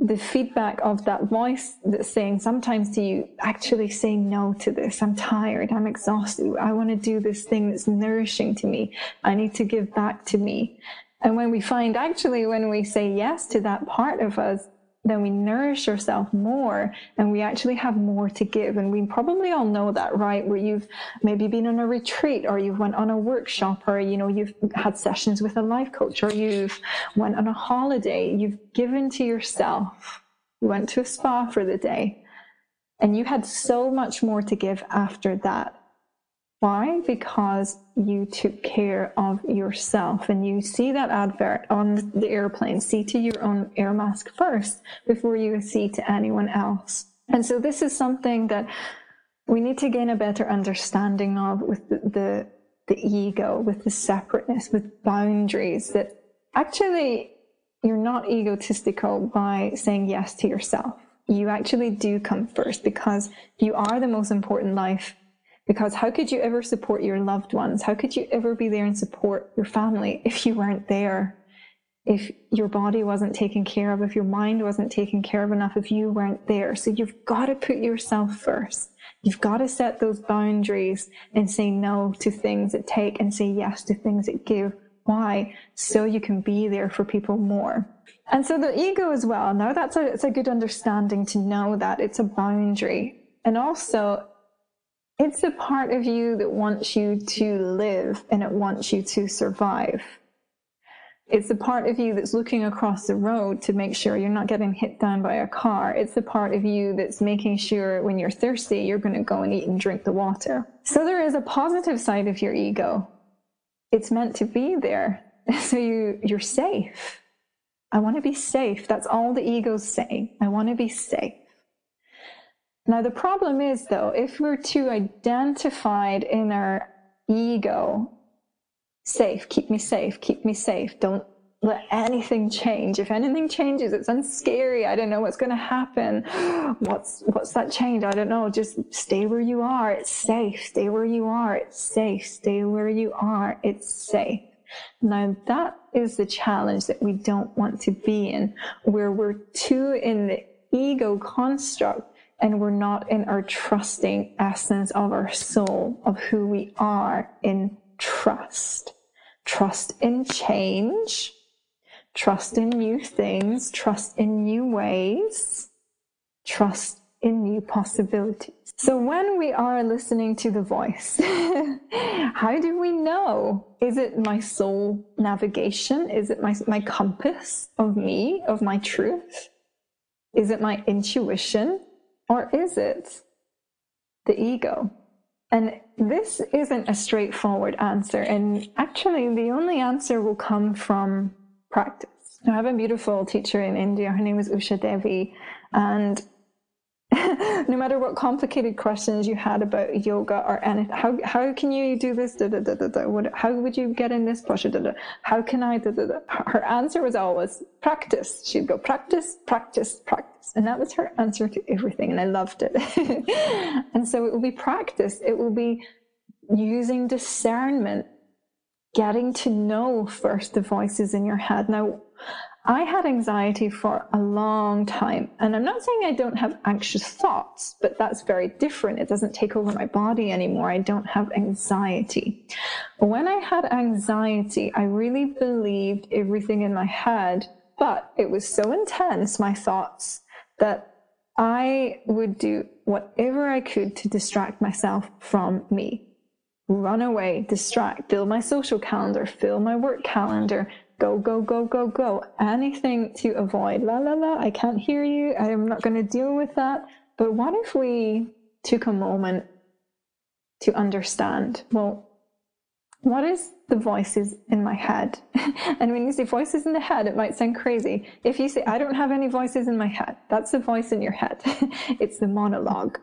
the feedback of that voice that's saying sometimes to you, actually say no to this. I'm tired. I'm exhausted. I want to do this thing that's nourishing to me. I need to give back to me. And when we find actually when we say yes to that part of us, then we nourish ourselves more and we actually have more to give. And we probably all know that right? Where you've maybe been on a retreat or you've went on a workshop or you know you've had sessions with a life coach or you've went on a holiday. You've given to yourself. You went to a spa for the day. And you had so much more to give after that why? Because you took care of yourself and you see that advert on the airplane. See to your own air mask first before you see to anyone else. And so this is something that we need to gain a better understanding of with the, the, the ego, with the separateness, with boundaries that actually you're not egotistical by saying yes to yourself. You actually do come first because you are the most important life because how could you ever support your loved ones? How could you ever be there and support your family if you weren't there? If your body wasn't taken care of, if your mind wasn't taken care of enough, if you weren't there. So you've got to put yourself first. You've got to set those boundaries and say no to things that take and say yes to things that give. Why? So you can be there for people more. And so the ego as well. Now that's a, it's a good understanding to know that it's a boundary. And also it's the part of you that wants you to live and it wants you to survive. It's the part of you that's looking across the road to make sure you're not getting hit down by a car. It's the part of you that's making sure when you're thirsty, you're going to go and eat and drink the water. So there is a positive side of your ego. It's meant to be there. So you, you're safe. I want to be safe. That's all the ego's saying. I want to be safe. Now, the problem is, though, if we're too identified in our ego, safe, keep me safe, keep me safe, don't let anything change. If anything changes, it's unscary. I don't know what's going to happen. What's, what's that change? I don't know. Just stay where you are. It's safe. Stay where you are. It's safe. Stay where you are. It's safe. Now that is the challenge that we don't want to be in, where we're too in the ego construct and we're not in our trusting essence of our soul, of who we are in trust. Trust in change, trust in new things, trust in new ways, trust in new possibilities. So when we are listening to the voice, how do we know? Is it my soul navigation? Is it my, my compass of me, of my truth? Is it my intuition? Or is it the ego? And this isn't a straightforward answer. And actually, the only answer will come from practice. I have a beautiful teacher in India. Her name is Usha Devi. And no matter what complicated questions you had about yoga or how, how can you do this? Da, da, da, da, da. What, how would you get in this posture? Da, da. How can I? Da, da, da. Her answer was always practice. She'd go practice, practice, practice. And that was her answer to everything. And I loved it. and so it will be practice. It will be using discernment, getting to know first the voices in your head. Now, I had anxiety for a long time. And I'm not saying I don't have anxious thoughts, but that's very different. It doesn't take over my body anymore. I don't have anxiety. When I had anxiety, I really believed everything in my head, but it was so intense, my thoughts, that I would do whatever I could to distract myself from me. Run away, distract, fill my social calendar, fill my work calendar, go, go, go, go, go. Anything to avoid. La, la, la. I can't hear you. I am not going to deal with that. But what if we took a moment to understand? Well, what is the voices in my head? and when you say voices in the head, it might sound crazy. If you say, I don't have any voices in my head, that's the voice in your head. it's the monologue.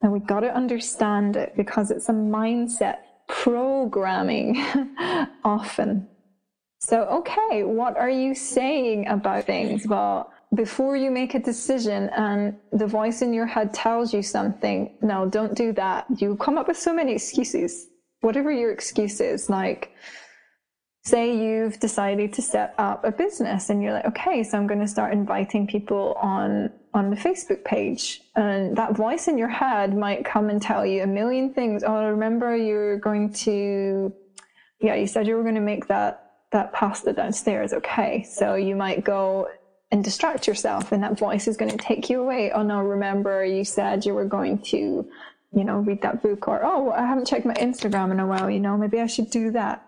And we've got to understand it because it's a mindset programming often so, okay, what are you saying about things? Well, before you make a decision and the voice in your head tells you something, no, don't do that. You come up with so many excuses. Whatever your excuse is, like, say you've decided to set up a business and you're like, okay, so I'm going to start inviting people on on the Facebook page. And that voice in your head might come and tell you a million things. Oh, remember you're going to, yeah, you said you were going to make that that pasta downstairs. Okay. So you might go and distract yourself and that voice is going to take you away oh no remember you said you were going to you know read that book or oh i haven't checked my instagram in a while you know maybe i should do that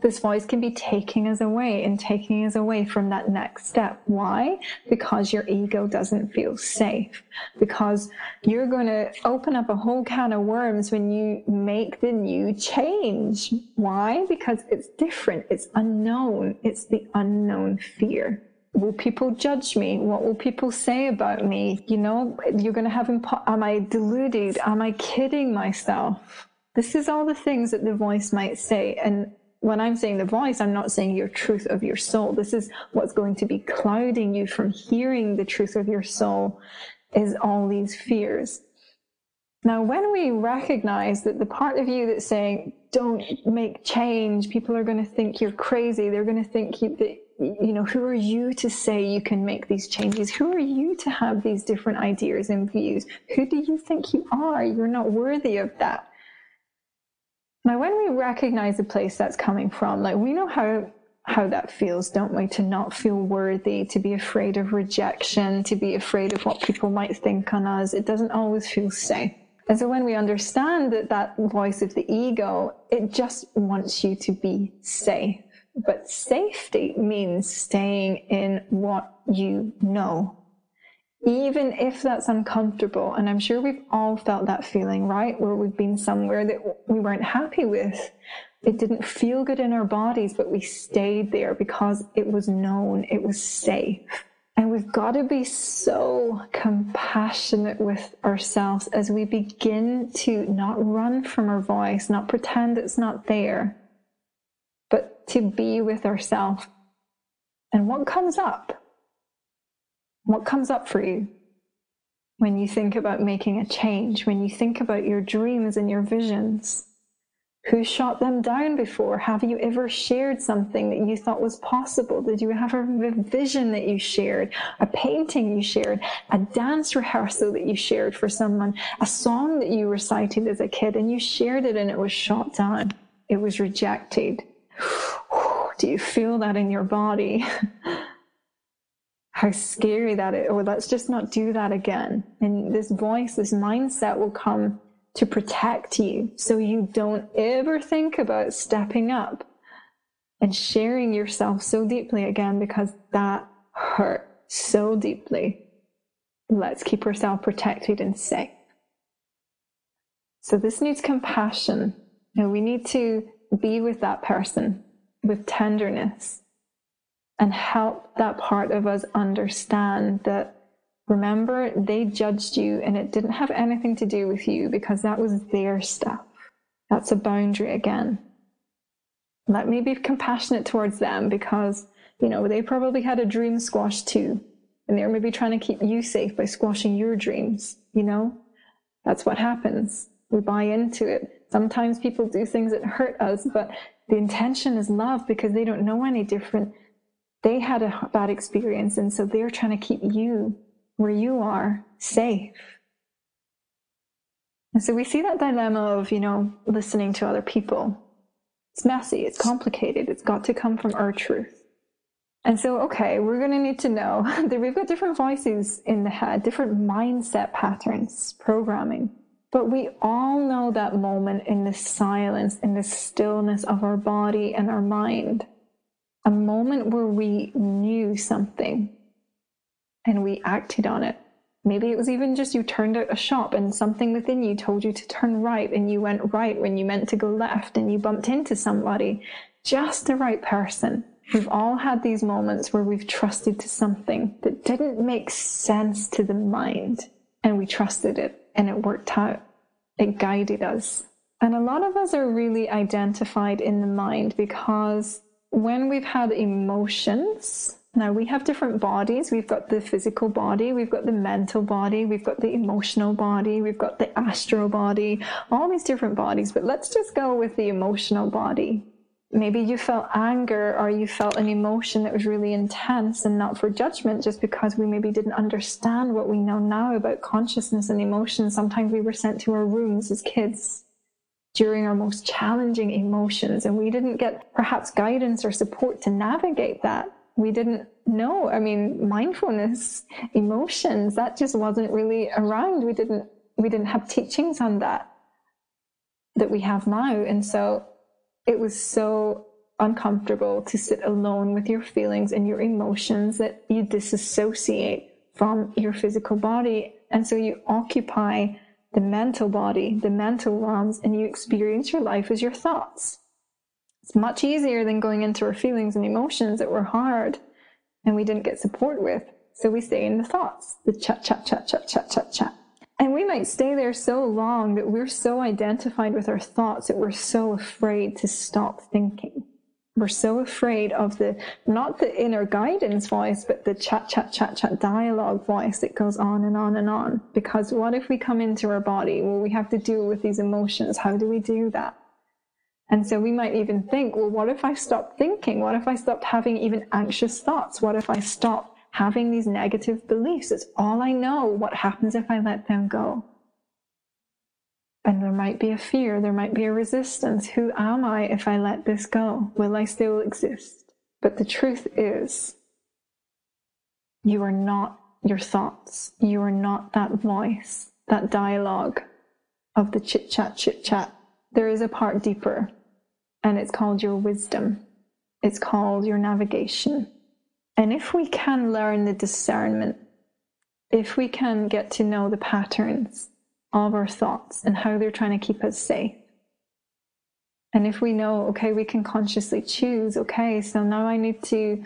this voice can be taking us away and taking us away from that next step. Why? Because your ego doesn't feel safe. Because you're going to open up a whole can of worms when you make the new change. Why? Because it's different. It's unknown. It's the unknown fear. Will people judge me? What will people say about me? You know, you're going to have, impo- am I deluded? Am I kidding myself? This is all the things that the voice might say. And when I'm saying the voice, I'm not saying your truth of your soul. This is what's going to be clouding you from hearing the truth of your soul is all these fears. Now, when we recognize that the part of you that's saying, don't make change, people are going to think you're crazy. They're going to think you, that, you know, who are you to say you can make these changes? Who are you to have these different ideas and views? Who do you think you are? You're not worthy of that. Now, when we recognize the place that's coming from, like we know how how that feels, don't we? To not feel worthy, to be afraid of rejection, to be afraid of what people might think on us. It doesn't always feel safe. And so when we understand that that voice of the ego, it just wants you to be safe. But safety means staying in what you know even if that's uncomfortable, and I'm sure we've all felt that feeling, right? Where we've been somewhere that we weren't happy with. It didn't feel good in our bodies, but we stayed there because it was known, it was safe. And we've got to be so compassionate with ourselves as we begin to not run from our voice, not pretend it's not there, but to be with ourselves. And what comes up? What comes up for you when you think about making a change, when you think about your dreams and your visions? Who shot them down before? Have you ever shared something that you thought was possible? Did you have a vision that you shared, a painting you shared, a dance rehearsal that you shared for someone, a song that you recited as a kid and you shared it and it was shot down? It was rejected. Do you feel that in your body? how scary that is, or let's just not do that again. And this voice, this mindset will come to protect you so you don't ever think about stepping up and sharing yourself so deeply again because that hurt so deeply. Let's keep ourselves protected and safe. So this needs compassion. and we need to be with that person with tenderness and help that part of us understand that remember they judged you and it didn't have anything to do with you because that was their stuff. That's a boundary again. Let me be compassionate towards them because, you know, they probably had a dream squash too. And they're maybe trying to keep you safe by squashing your dreams, you know? That's what happens. We buy into it. Sometimes people do things that hurt us, but the intention is love because they don't know any different they had a bad experience and so they're trying to keep you where you are safe. And so we see that dilemma of you know listening to other people. It's messy it's complicated it's got to come from our truth. And so okay we're going to need to know that we've got different voices in the head different mindset patterns programming. But we all know that moment in the silence in the stillness of our body and our mind a moment where we knew something and we acted on it. Maybe it was even just you turned out a shop and something within you told you to turn right and you went right when you meant to go left and you bumped into somebody, just the right person. We've all had these moments where we've trusted to something that didn't make sense to the mind and we trusted it and it worked out. It guided us. And a lot of us are really identified in the mind because when we've had emotions, now we have different bodies. We've got the physical body, we've got the mental body, we've got the emotional body, we've got the astral body, all these different bodies. But let's just go with the emotional body. Maybe you felt anger or you felt an emotion that was really intense and not for judgment just because we maybe didn't understand what we know now about consciousness and emotion. Sometimes we were sent to our rooms as kids during our most challenging emotions. And we didn't get perhaps guidance or support to navigate that. We didn't know. I mean, mindfulness, emotions, that just wasn't really around. We didn't we didn't have teachings on that that we have now. And so it was so uncomfortable to sit alone with your feelings and your emotions that you disassociate from your physical body. And so you occupy the mental body, the mental realms, and you experience your life as your thoughts. It's much easier than going into our feelings and emotions that were hard and we didn't get support with. So we stay in the thoughts, the chat, chat, chat, chat, chat, chat, chat. And we might stay there so long that we're so identified with our thoughts that we're so afraid to stop thinking. We're so afraid of the, not the inner guidance voice, but the chat, chat, chat, chat dialogue voice that goes on and on and on. Because what if we come into our body? Well, we have to deal with these emotions. How do we do that? And so we might even think, well, what if I stopped thinking? What if I stopped having even anxious thoughts? What if I stopped having these negative beliefs? It's all I know. What happens if I let them go? And there might be a fear, there might be a resistance. Who am I if I let this go? Will I still exist? But the truth is, you are not your thoughts. You are not that voice, that dialogue of the chit chat, chit chat. There is a part deeper, and it's called your wisdom. It's called your navigation. And if we can learn the discernment, if we can get to know the patterns, of our thoughts and how they're trying to keep us safe. And if we know, okay, we can consciously choose, okay, so now I need to,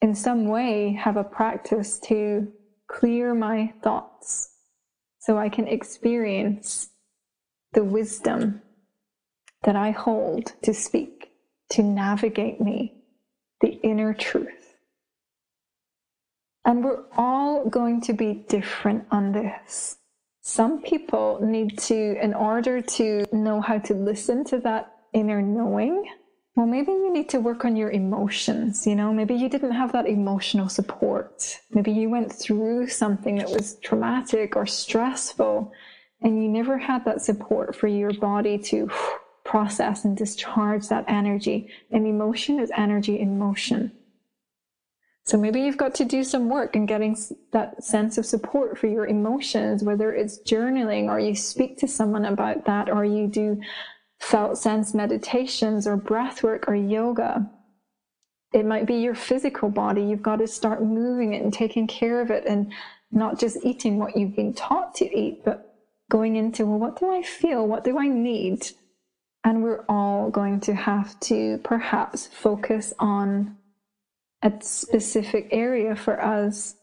in some way, have a practice to clear my thoughts so I can experience the wisdom that I hold to speak, to navigate me, the inner truth. And we're all going to be different on this. Some people need to, in order to know how to listen to that inner knowing, well, maybe you need to work on your emotions. You know, maybe you didn't have that emotional support. Maybe you went through something that was traumatic or stressful and you never had that support for your body to process and discharge that energy. And emotion is energy in motion. So maybe you've got to do some work in getting that sense of support for your emotions, whether it's journaling or you speak to someone about that, or you do felt sense meditations or breath work or yoga. It might be your physical body. You've got to start moving it and taking care of it and not just eating what you've been taught to eat, but going into, well, what do I feel? What do I need? And we're all going to have to perhaps focus on a specific area for us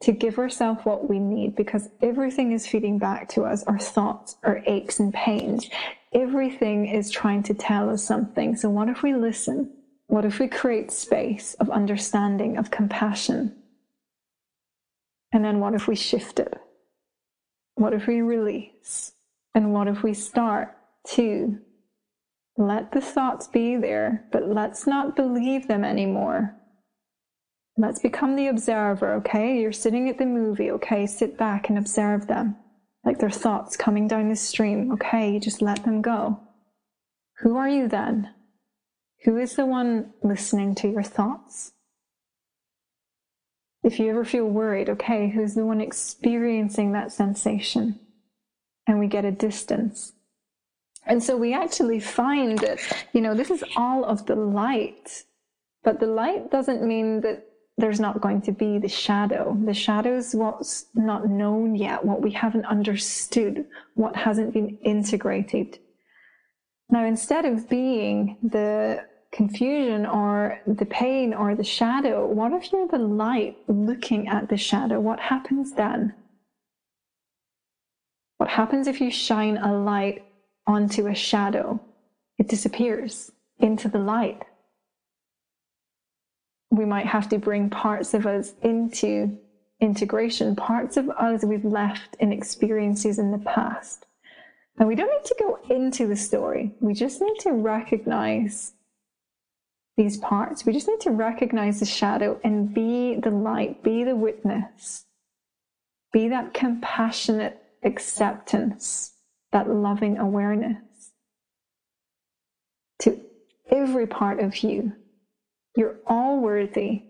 to give ourselves what we need because everything is feeding back to us our thoughts, our aches and pains. Everything is trying to tell us something. So, what if we listen? What if we create space of understanding, of compassion? And then what if we shift it? What if we release? And what if we start to let the thoughts be there, but let's not believe them anymore. Let's become the observer, okay? You're sitting at the movie, okay? Sit back and observe them. Like their thoughts coming down the stream, okay? Just let them go. Who are you then? Who is the one listening to your thoughts? If you ever feel worried, okay, who's the one experiencing that sensation? And we get a distance. And so we actually find that, you know, this is all of the light. But the light doesn't mean that there's not going to be the shadow. The shadow is what's not known yet, what we haven't understood, what hasn't been integrated. Now, instead of being the confusion or the pain or the shadow, what if you're the light looking at the shadow? What happens then? What happens if you shine a light onto a shadow? It disappears into the light we might have to bring parts of us into integration, parts of us we've left in experiences in the past. And we don't need to go into the story. We just need to recognize these parts. We just need to recognize the shadow and be the light, be the witness, be that compassionate acceptance, that loving awareness to every part of you you're all worthy.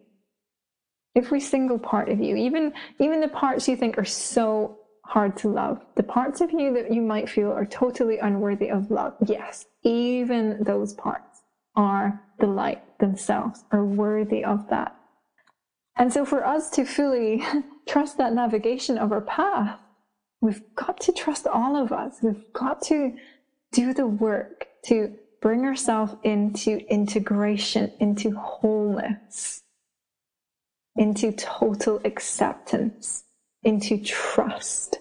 every single part of you, even even the parts you think are so hard to love, the parts of you that you might feel are totally unworthy of love. Yes, even those parts are the light themselves, are worthy of that. And so for us to fully trust that navigation of our path, we've got to trust all of us. We've got to do the work to bring yourself into integration, into wholeness, into total acceptance, into trust.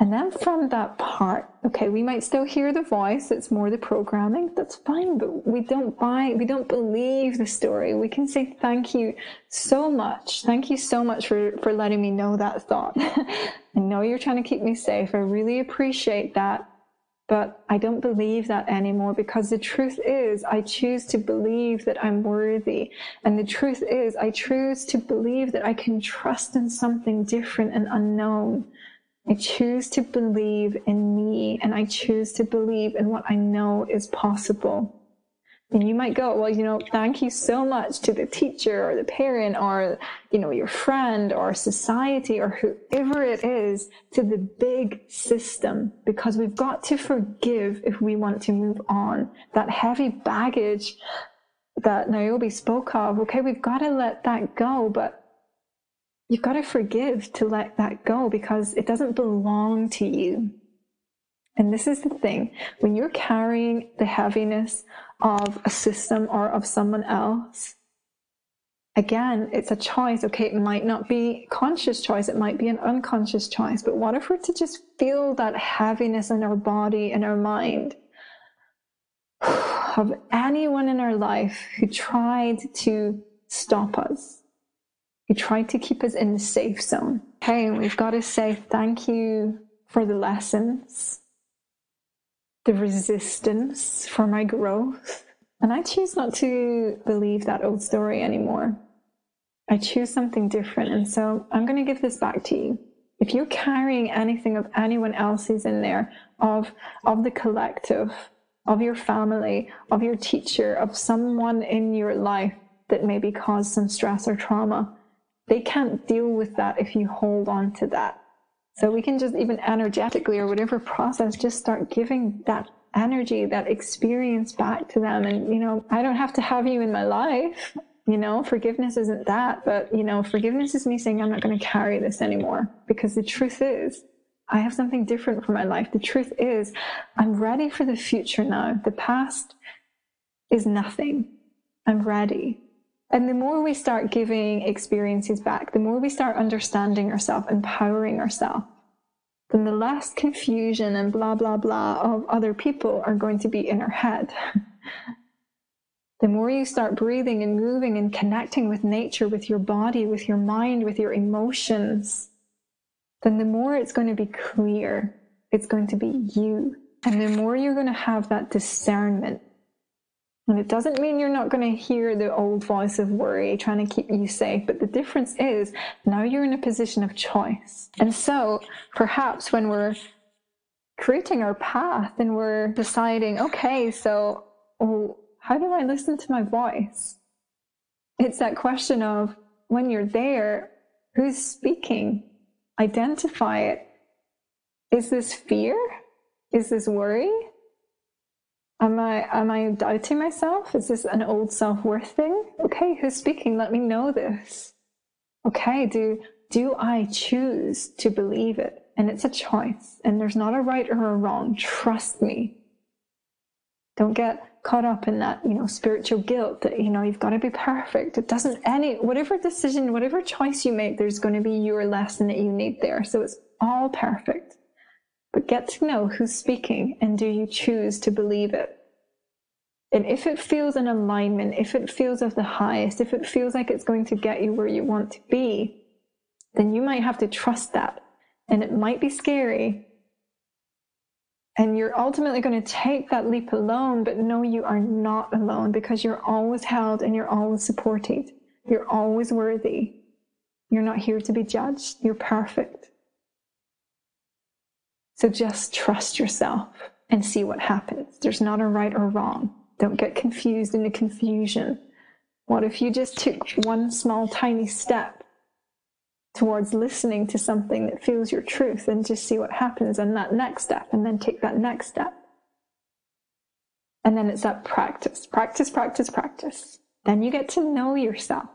And then from that part, okay, we might still hear the voice, it's more the programming, that's fine, but we don't buy, we don't believe the story. We can say thank you so much. Thank you so much for, for letting me know that thought. I know you're trying to keep me safe. I really appreciate that. But I don't believe that anymore because the truth is, I choose to believe that I'm worthy. And the truth is, I choose to believe that I can trust in something different and unknown. I choose to believe in me and I choose to believe in what I know is possible. And you might go, well, you know, thank you so much to the teacher or the parent or, you know, your friend or society or whoever it is to the big system because we've got to forgive if we want to move on. That heavy baggage that Niobe spoke of, okay, we've got to let that go, but you've got to forgive to let that go because it doesn't belong to you. And this is the thing when you're carrying the heaviness of a system or of someone else, again, it's a choice. Okay, it might not be conscious choice, it might be an unconscious choice. But what if we're to just feel that heaviness in our body and our mind of anyone in our life who tried to stop us? who tried to keep us in the safe zone. Okay, we've got to say thank you for the lessons, the resistance for my growth. And I choose not to believe that old story anymore. I choose something different. And so I'm going to give this back to you. If you're carrying anything of anyone else's in there, of, of the collective, of your family, of your teacher, of someone in your life that maybe caused some stress or trauma, they can't deal with that if you hold on to that. So we can just even energetically or whatever process, just start giving that energy, that experience back to them. And, you know, I don't have to have you in my life. You know, forgiveness isn't that, but, you know, forgiveness is me saying, I'm not going to carry this anymore. Because the truth is, I have something different for my life. The truth is, I'm ready for the future now. The past is nothing. I'm ready. And the more we start giving experiences back, the more we start understanding ourselves, empowering ourselves, then the less confusion and blah, blah, blah of other people are going to be in our head. the more you start breathing and moving and connecting with nature, with your body, with your mind, with your emotions, then the more it's going to be clear. It's going to be you. And the more you're going to have that discernment and it doesn't mean you're not going to hear the old voice of worry trying to keep you safe, but the difference is now you're in a position of choice. And so perhaps when we're creating our path and we're deciding, okay, so oh, how do I listen to my voice? It's that question of when you're there, who's speaking? Identify it. Is this fear? Is this worry? Am I am I doubting myself? Is this an old self-worth thing? Okay, who's speaking? Let me know this. Okay, do do I choose to believe it? And it's a choice, and there's not a right or a wrong. Trust me. Don't get caught up in that, you know, spiritual guilt that, you know, you've got to be perfect. It doesn't any, whatever decision, whatever choice you make, there's going to be your lesson that you need there. So it's all perfect. But get to know who's speaking and do you choose to believe it? And if it feels in alignment, if it feels of the highest, if it feels like it's going to get you where you want to be, then you might have to trust that. And it might be scary. And you're ultimately going to take that leap alone, but know you are not alone because you're always held and you're always supported. You're always worthy. You're not here to be judged. You're perfect. So just trust yourself and see what happens. There's not a right or wrong. Don't get confused in the confusion. What if you just took one small, tiny step towards listening to something that feels your truth and just see what happens and that next step and then take that next step? And then it's that practice, practice, practice, practice. Then you get to know yourself.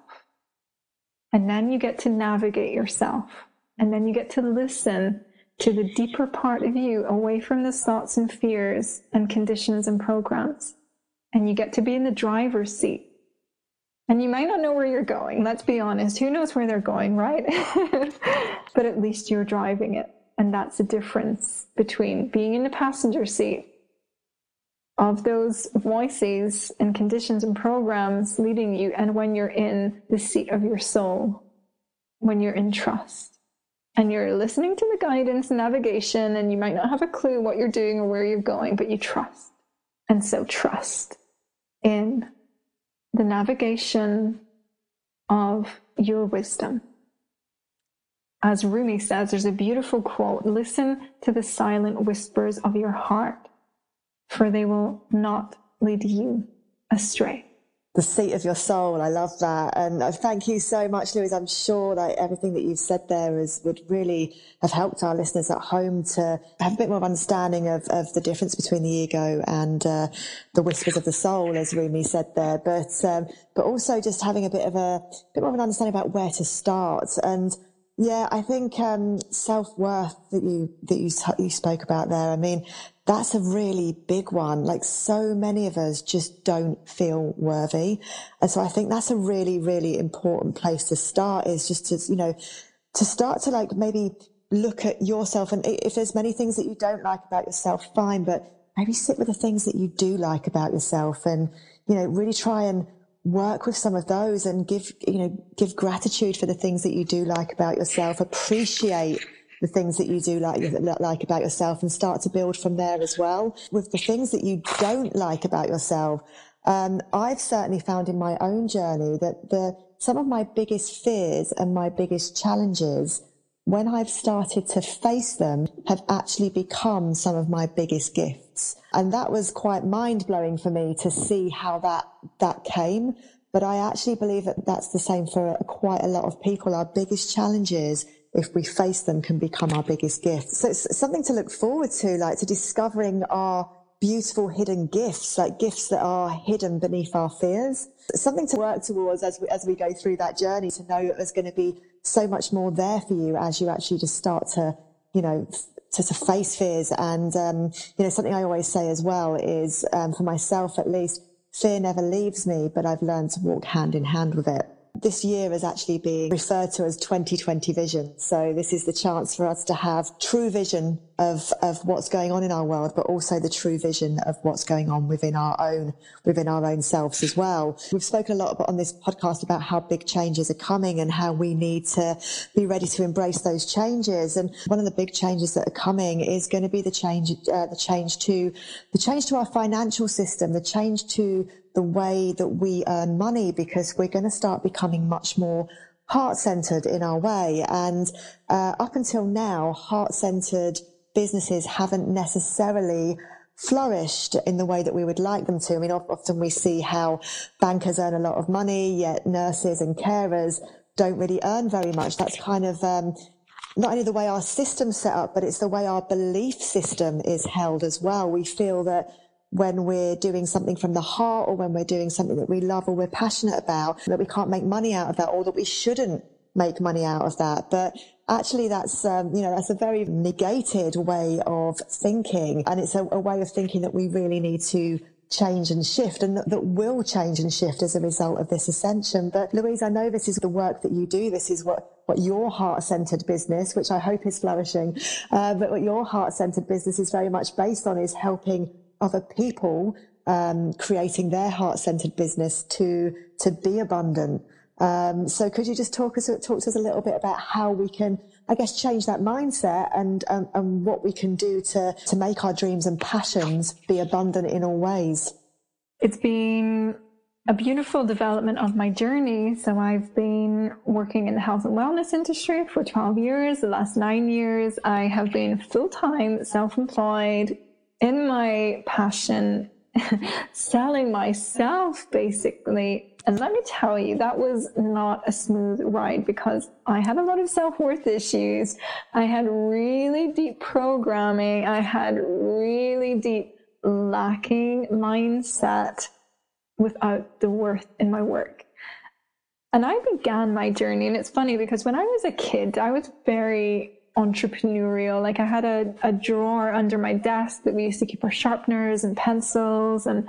And then you get to navigate yourself. And then you get to listen to the deeper part of you away from the thoughts and fears and conditions and programs. And you get to be in the driver's seat. And you might not know where you're going. Let's be honest. Who knows where they're going, right? but at least you're driving it. And that's the difference between being in the passenger seat of those voices and conditions and programs leading you, and when you're in the seat of your soul, when you're in trust and you're listening to the guidance navigation, and you might not have a clue what you're doing or where you're going, but you trust. And so, trust in the navigation of your wisdom. As Rumi says, there's a beautiful quote listen to the silent whispers of your heart for they will not lead you astray. The seat of your soul. I love that. And uh, thank you so much, Louise. I'm sure that everything that you've said there is, would really have helped our listeners at home to have a bit more understanding of, of the difference between the ego and uh, the whispers of the soul, as Rumi said there. But, um, but also just having a bit of a bit more of an understanding about where to start. And yeah, I think um, self worth that you that you you spoke about there. I mean, that's a really big one. Like so many of us just don't feel worthy. And so I think that's a really, really important place to start is just to, you know, to start to like maybe look at yourself. And if there's many things that you don't like about yourself, fine, but maybe sit with the things that you do like about yourself and, you know, really try and work with some of those and give, you know, give gratitude for the things that you do like about yourself, appreciate the things that you do like, like about yourself and start to build from there as well. With the things that you don't like about yourself, um, I've certainly found in my own journey that the, some of my biggest fears and my biggest challenges when I've started to face them have actually become some of my biggest gifts. And that was quite mind blowing for me to see how that, that came. But I actually believe that that's the same for quite a lot of people. Our biggest challenges if we face them can become our biggest gifts. So it's something to look forward to, like to discovering our beautiful hidden gifts, like gifts that are hidden beneath our fears. Something to work towards as we, as we go through that journey to know that there's going to be so much more there for you as you actually just start to, you know, to, to face fears. And, um, you know, something I always say as well is, um, for myself at least, fear never leaves me, but I've learned to walk hand in hand with it this year is actually being referred to as 2020 vision. So this is the chance for us to have true vision of, of what's going on in our world, but also the true vision of what's going on within our own, within our own selves as well. We've spoken a lot on this podcast about how big changes are coming and how we need to be ready to embrace those changes. And one of the big changes that are coming is going to be the change, uh, the change to, the change to our financial system, the change to the way that we earn money because we're going to start becoming much more heart centered in our way. And uh, up until now, heart centered businesses haven't necessarily flourished in the way that we would like them to. I mean, often we see how bankers earn a lot of money, yet nurses and carers don't really earn very much. That's kind of um, not only the way our system's set up, but it's the way our belief system is held as well. We feel that when we're doing something from the heart or when we're doing something that we love or we're passionate about, that we can't make money out of that or that we shouldn't make money out of that. But actually that's, um, you know, that's a very negated way of thinking. And it's a, a way of thinking that we really need to change and shift and that, that, will change and shift as a result of this ascension. But Louise, I know this is the work that you do. This is what, what your heart centered business, which I hope is flourishing, uh, but what your heart centered business is very much based on is helping other people um, creating their heart-centered business to to be abundant. Um, so, could you just talk us talk to us a little bit about how we can, I guess, change that mindset and um, and what we can do to to make our dreams and passions be abundant in all ways? It's been a beautiful development of my journey. So I've been working in the health and wellness industry for 12 years. The last nine years, I have been full time self employed in my passion selling myself basically. And let me tell you, that was not a smooth ride because I had a lot of self worth issues. I had really deep programming. I had really deep lacking mindset without the worth in my work. And I began my journey, and it's funny because when I was a kid, I was very entrepreneurial. Like I had a, a drawer under my desk that we used to keep our sharpeners and pencils and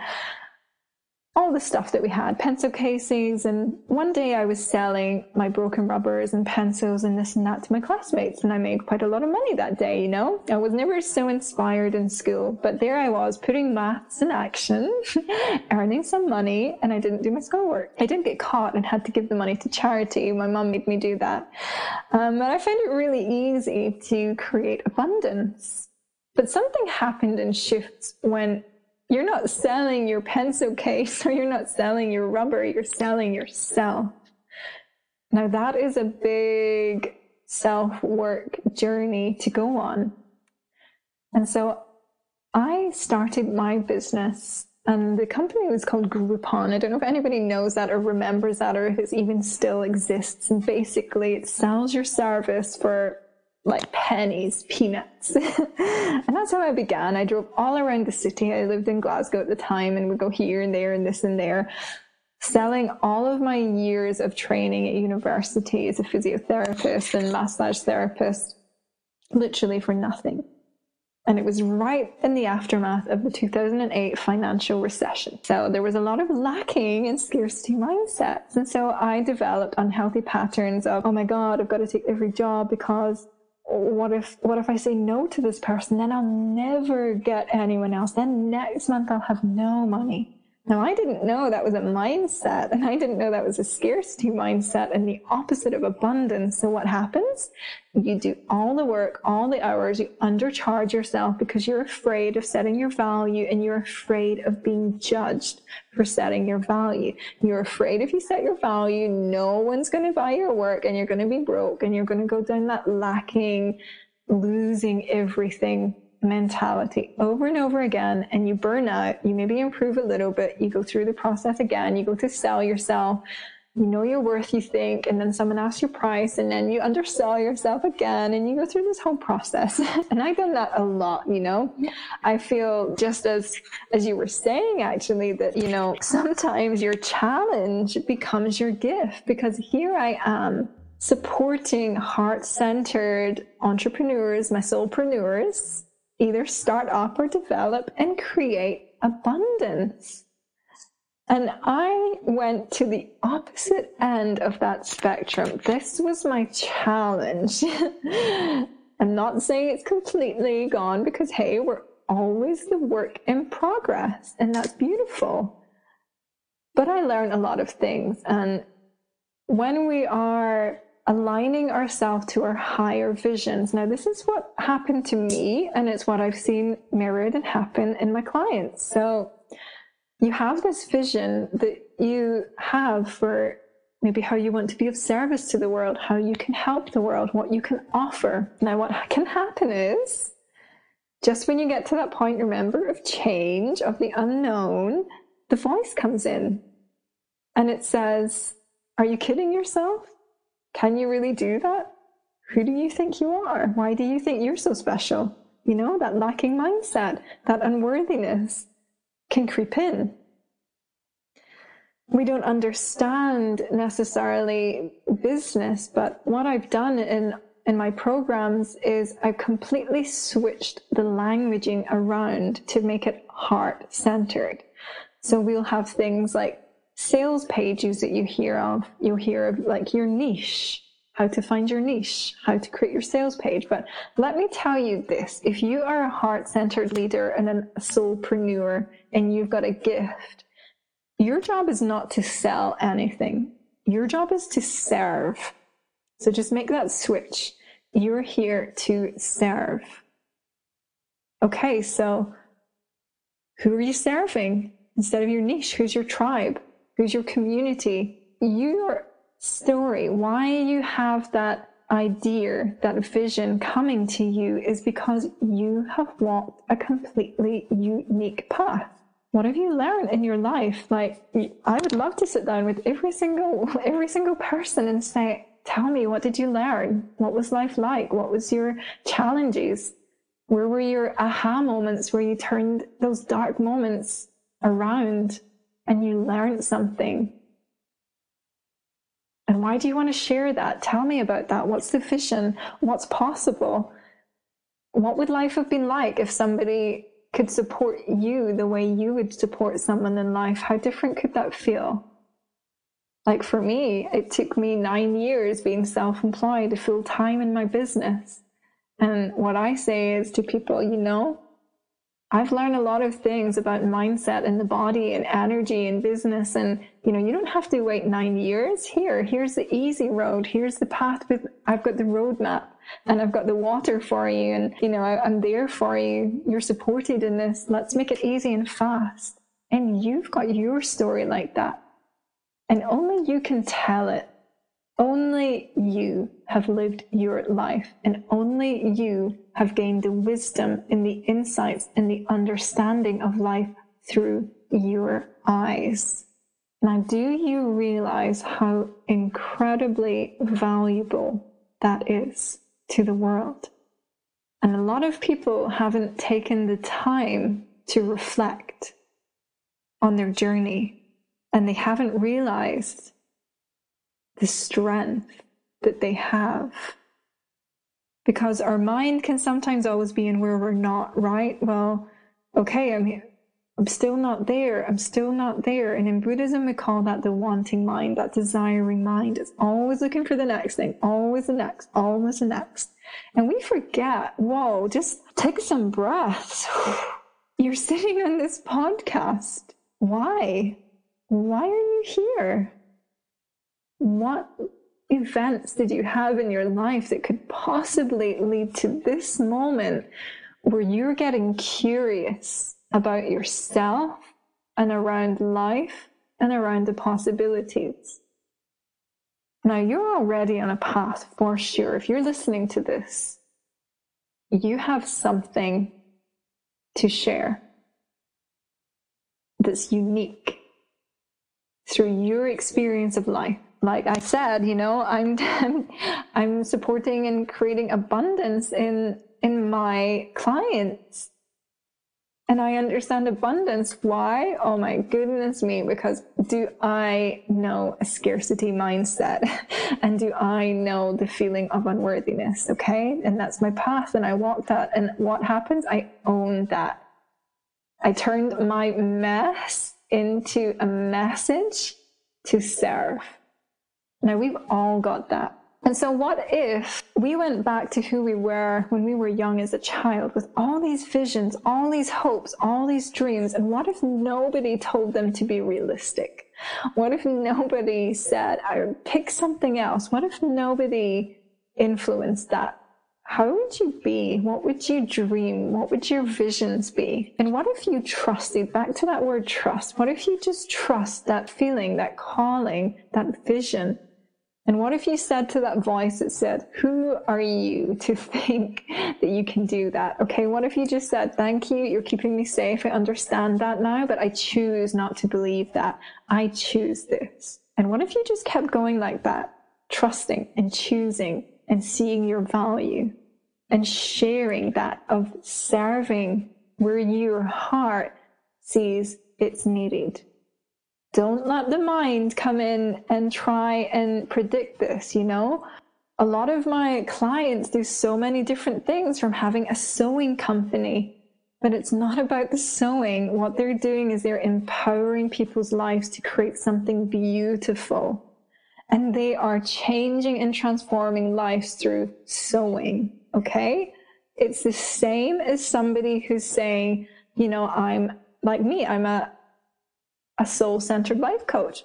all the stuff that we had, pencil casings. And one day I was selling my broken rubbers and pencils and this and that to my classmates. And I made quite a lot of money that day, you know? I was never so inspired in school, but there I was putting maths in action, earning some money, and I didn't do my schoolwork. I didn't get caught and had to give the money to charity. My mum made me do that. Um, but I found it really easy to create abundance. But something happened in shifts when you're not selling your pencil case or you're not selling your rubber, you're selling yourself. Now, that is a big self work journey to go on. And so I started my business, and the company was called Groupon. I don't know if anybody knows that or remembers that or if it even still exists. And basically, it sells your service for like pennies, peanuts. and that's how I began. I drove all around the city. I lived in Glasgow at the time and would go here and there and this and there, selling all of my years of training at university as a physiotherapist and massage therapist, literally for nothing. And it was right in the aftermath of the 2008 financial recession. So there was a lot of lacking and scarcity mindsets. And so I developed unhealthy patterns of, oh my God, I've got to take every job because what if what if I say no to this person? Then I'll never get anyone else. Then next month I'll have no money. Now I didn't know that was a mindset and I didn't know that was a scarcity mindset and the opposite of abundance. So what happens? You do all the work, all the hours, you undercharge yourself because you're afraid of setting your value and you're afraid of being judged for setting your value. You're afraid if you set your value, no one's going to buy your work and you're going to be broke and you're going to go down that lacking, losing everything mentality over and over again and you burn out, you maybe improve a little bit, you go through the process again, you go to sell yourself, you know your worth, you think, and then someone asks your price, and then you undersell yourself again, and you go through this whole process. and I've done that a lot, you know. I feel just as as you were saying, actually, that you know sometimes your challenge becomes your gift because here I am supporting heart-centered entrepreneurs, my soulpreneurs, either start up or develop and create abundance. And I went to the opposite end of that spectrum. This was my challenge. I'm not saying it's completely gone because, hey, we're always the work in progress, and that's beautiful. But I learned a lot of things. And when we are aligning ourselves to our higher visions. Now, this is what happened to me, and it's what I've seen mirrored and happen in my clients. So, you have this vision that you have for maybe how you want to be of service to the world, how you can help the world, what you can offer. Now, what can happen is just when you get to that point, remember, of change, of the unknown, the voice comes in and it says, Are you kidding yourself? Can you really do that? Who do you think you are? Why do you think you're so special? You know, that lacking mindset, that unworthiness can creep in. We don't understand necessarily business, but what I've done in in my programs is I've completely switched the languaging around to make it heart centered. So we'll have things like sales pages that you hear of, you'll hear of like your niche, how to find your niche, how to create your sales page. But let me tell you this if you are a heart centered leader and a soulpreneur and you've got a gift, your job is not to sell anything. Your job is to serve. So just make that switch. You're here to serve. Okay, so who are you serving? Instead of your niche, who's your tribe? Who's your community, your story, why you have that idea, that vision coming to you is because you have walked a completely unique path. what have you learned in your life? Like i would love to sit down with every single every single person and say tell me what did you learn? What was life like? What was your challenges? Where were your aha moments where you turned those dark moments around and you learned something. And why do you want to share that? Tell me about that. What's the vision what's possible? What would life have been like if somebody could support you the way you would support someone in life, how different could that feel? Like for me, it took me nine years being self employed, full time in my business. And what I say is to people, you know, I've learned a lot of things about mindset and the body and energy and business. And, you know, you don't have to wait nine years. Here, here's the easy road. Here's the path with, I've got the roadmap and I've got the water for you. And, you know, I, I'm there for you. You're supported in this. Let's make it easy and fast. And you've got your story like that. And only you can tell it. Only you have lived your life, and only you have gained the wisdom and the insights and the understanding of life through your eyes. Now, do you realize how incredibly valuable that is to the world? And a lot of people haven't taken the time to reflect on their journey and they haven't realized the strength that they have. Because our mind can sometimes always be in where we're not, right? Well, okay, I'm I'm still not there. I'm still not there. And in Buddhism, we call that the wanting mind, that desiring mind. It's always looking for the next thing, always the next, always the next. And we forget, whoa, just take some breaths. You're sitting on this podcast. Why? Why are you here? What events did you have in your life that could possibly lead to this moment where you're getting curious about yourself and around life and around the possibilities? Now, you're already on a path for sure. If you're listening to this, you have something to share that's unique through your experience of life like I said, you know, I'm I'm supporting and creating abundance in in my clients. And I understand abundance. Why? Oh my goodness me, because do I know a scarcity mindset? and do I know the feeling of unworthiness? Okay. And that's my path. And I walk that. And what happens? I own that. I turned my mess into a message to serve. Now, we've all got that. And so, what if we went back to who we were when we were young as a child with all these visions, all these hopes, all these dreams? And what if nobody told them to be realistic? What if nobody said, I pick something else? What if nobody influenced that? How would you be? What would you dream? What would your visions be? And what if you trusted, back to that word trust, what if you just trust that feeling, that calling, that vision? And what if you said to that voice that said, Who are you to think that you can do that? Okay, what if you just said, Thank you, you're keeping me safe. I understand that now, but I choose not to believe that. I choose this. And what if you just kept going like that, trusting and choosing and seeing your value and sharing that of serving where your heart sees it's needed? Don't let the mind come in and try and predict this, you know? A lot of my clients do so many different things from having a sewing company, but it's not about the sewing. What they're doing is they're empowering people's lives to create something beautiful. And they are changing and transforming lives through sewing. Okay. It's the same as somebody who's saying, you know, I'm like me, I'm a, a soul centered life coach.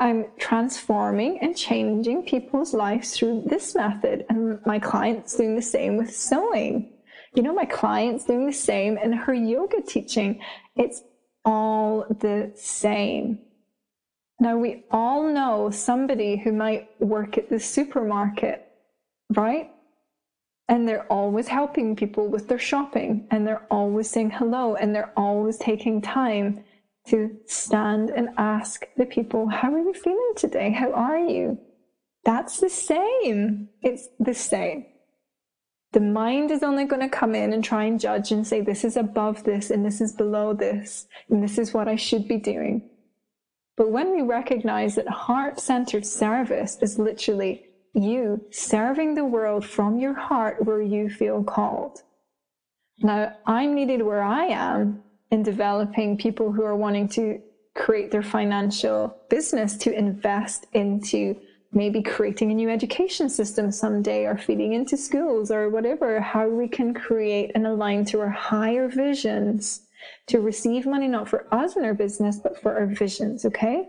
I'm transforming and changing people's lives through this method. And my client's doing the same with sewing. You know, my client's doing the same in her yoga teaching. It's all the same. Now, we all know somebody who might work at the supermarket, right? and they're always helping people with their shopping and they're always saying hello and they're always taking time to stand and ask the people, How are you feeling today? How are you? That's the same. It's the same. The mind is only going to come in and try and judge and say, This is above this and this is below this and this is what I should be doing. But when we recognize that heart centered service is literally you serving the world from your heart where you feel called. Now, I'm needed where I am in developing people who are wanting to create their financial business to invest into maybe creating a new education system someday or feeding into schools or whatever, how we can create and align to our higher visions to receive money not for us and our business, but for our visions, okay?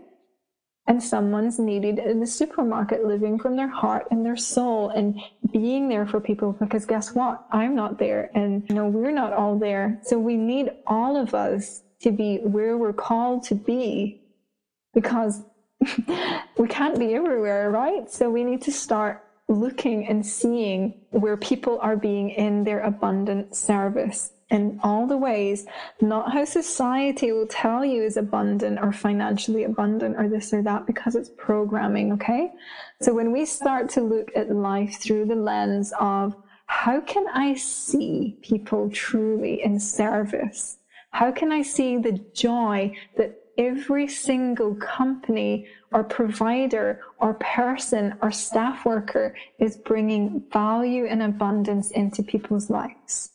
And someone's needed in the supermarket living from their heart and their soul and being there for people because guess what? I'm not there and you know, we're not all there. So we need all of us to be where we're called to be because we can't be everywhere, right? So we need to start looking and seeing where people are being in their abundant service in all the ways, not how society will tell you is abundant or financially abundant or this or that because it's programming, okay? So when we start to look at life through the lens of how can I see people truly in service? How can I see the joy that every single company or provider or person or staff worker is bringing value and abundance into people's lives?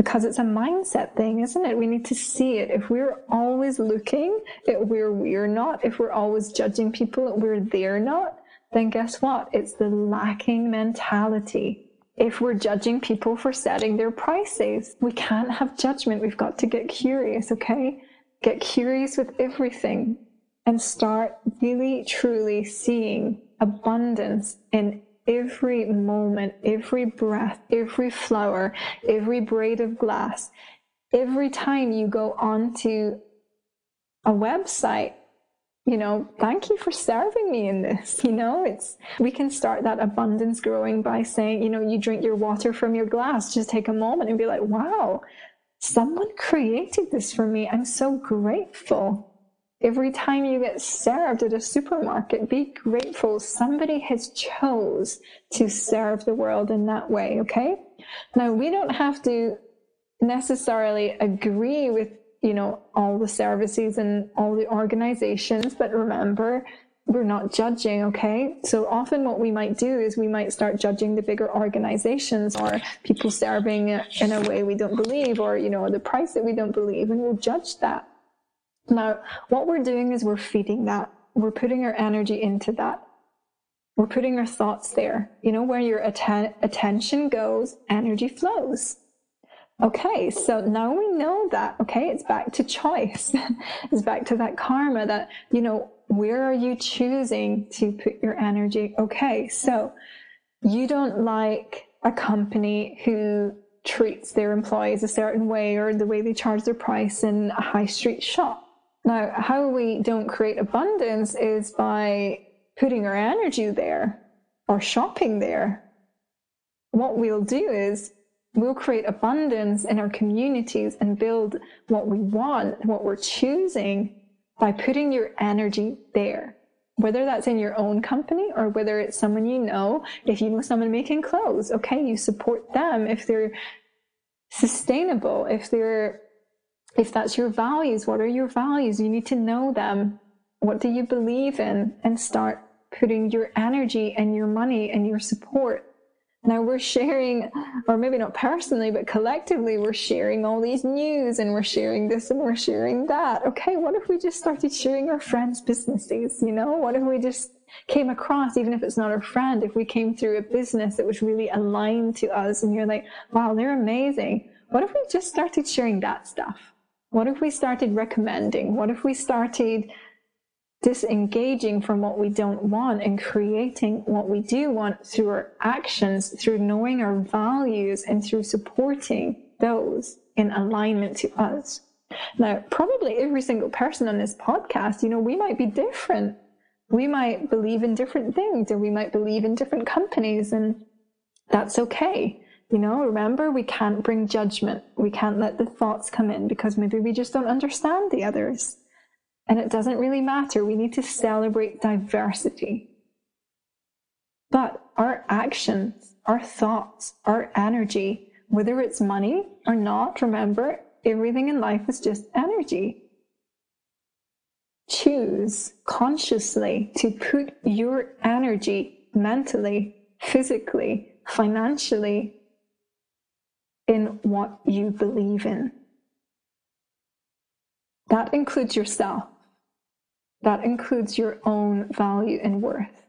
Because it's a mindset thing, isn't it? We need to see it. If we're always looking at where we're not, if we're always judging people at where they're not, then guess what? It's the lacking mentality. If we're judging people for setting their prices, we can't have judgment. We've got to get curious, okay? Get curious with everything and start really truly seeing abundance in every moment, every breath, every flower, every braid of glass, every time you go onto a website, you know, thank you for serving me in this. You know, it's, we can start that abundance growing by saying, you know, you drink your water from your glass, just take a moment and be like, wow, someone created this for me. I'm so grateful. Every time you get served at a supermarket, be grateful somebody has chose to serve the world in that way, okay? Now, we don't have to necessarily agree with, you know, all the services and all the organizations, but remember, we're not judging, okay? So often what we might do is we might start judging the bigger organizations or people serving in a way we don't believe or, you know, the price that we don't believe, and we'll judge that. Now, what we're doing is we're feeding that. We're putting our energy into that. We're putting our thoughts there. You know, where your atten- attention goes, energy flows. Okay, so now we know that. Okay, it's back to choice. it's back to that karma that, you know, where are you choosing to put your energy? Okay, so you don't like a company who treats their employees a certain way or the way they charge their price in a high street shop. Now, how we don't create abundance is by putting our energy there or shopping there. What we'll do is we'll create abundance in our communities and build what we want, what we're choosing by putting your energy there. Whether that's in your own company or whether it's someone you know, if you know someone making clothes, okay, you support them if they're sustainable, if they're if that's your values, what are your values? You need to know them. What do you believe in? And start putting your energy and your money and your support. Now we're sharing, or maybe not personally, but collectively, we're sharing all these news and we're sharing this and we're sharing that. Okay, what if we just started sharing our friends' businesses? You know, what if we just came across, even if it's not a friend, if we came through a business that was really aligned to us and you're like, wow, they're amazing. What if we just started sharing that stuff? What if we started recommending? What if we started disengaging from what we don't want and creating what we do want through our actions, through knowing our values, and through supporting those in alignment to us? Now, probably every single person on this podcast, you know, we might be different. We might believe in different things, or we might believe in different companies, and that's okay You know, remember, we can't bring judgment. We can't let the thoughts come in because maybe we just don't understand the others. And it doesn't really matter. We need to celebrate diversity. But our actions, our thoughts, our energy, whether it's money or not, remember, everything in life is just energy. Choose consciously to put your energy mentally, physically, financially in what you believe in. That includes yourself. That includes your own value and worth.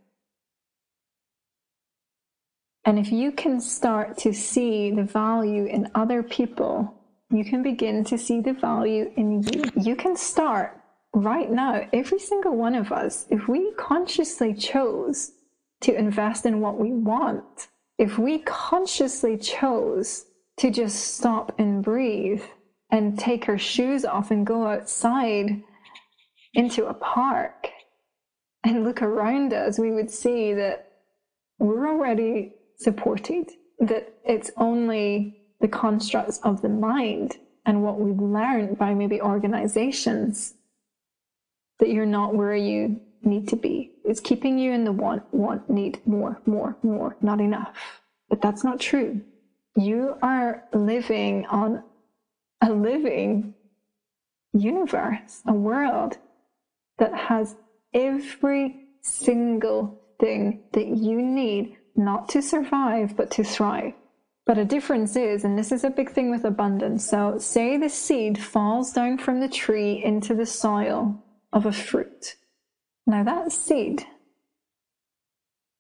And if you can start to see the value in other people, you can begin to see the value in you. You can start right now, every single one of us, if we consciously chose to invest in what we want, if we consciously chose to just stop and breathe and take her shoes off and go outside into a park and look around us, we would see that we're already supported, that it's only the constructs of the mind and what we've learned by maybe organizations that you're not where you need to be. It's keeping you in the want, want, need, more, more, more, not enough. But that's not true. You are living on a living universe, a world that has every single thing that you need not to survive, but to thrive. But a difference is, and this is a big thing with abundance. So, say the seed falls down from the tree into the soil of a fruit. Now, that seed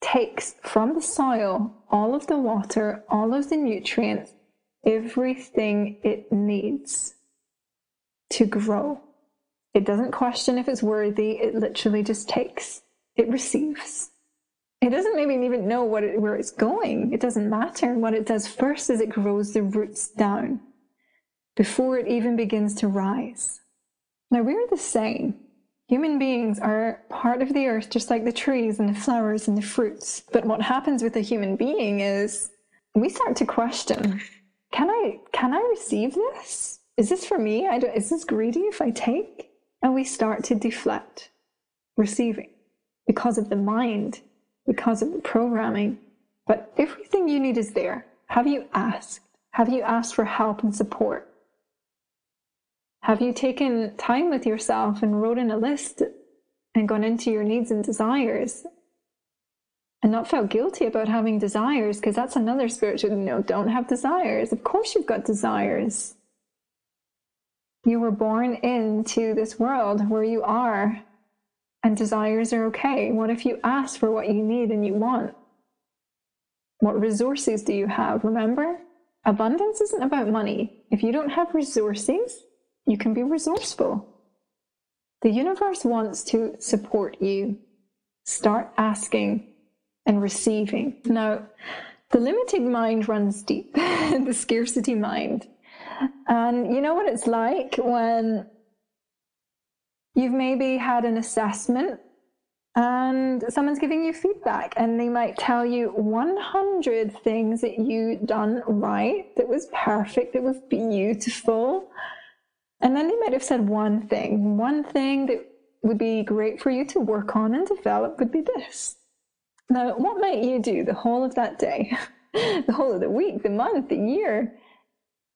takes from the soil all of the water, all of the nutrients, everything it needs to grow. It doesn't question if it's worthy, it literally just takes, it receives. It doesn't maybe even know what it, where it's going. It doesn't matter. What it does first is it grows the roots down before it even begins to rise. Now we're the same. Human beings are part of the earth, just like the trees and the flowers and the fruits. But what happens with a human being is we start to question can I, can I receive this? Is this for me? I don't, is this greedy if I take? And we start to deflect receiving because of the mind, because of the programming. But everything you need is there. Have you asked? Have you asked for help and support? Have you taken time with yourself and wrote in a list and gone into your needs and desires and not felt guilty about having desires? Because that's another spiritual, you know, don't have desires. Of course, you've got desires. You were born into this world where you are, and desires are okay. What if you ask for what you need and you want? What resources do you have? Remember, abundance isn't about money. If you don't have resources, you can be resourceful. The universe wants to support you. Start asking and receiving. Now, the limited mind runs deep, the scarcity mind. And you know what it's like when you've maybe had an assessment and someone's giving you feedback and they might tell you 100 things that you done right that was perfect that was beautiful and then they might have said one thing, one thing that would be great for you to work on and develop would be this. Now, what might you do the whole of that day, the whole of the week, the month, the year?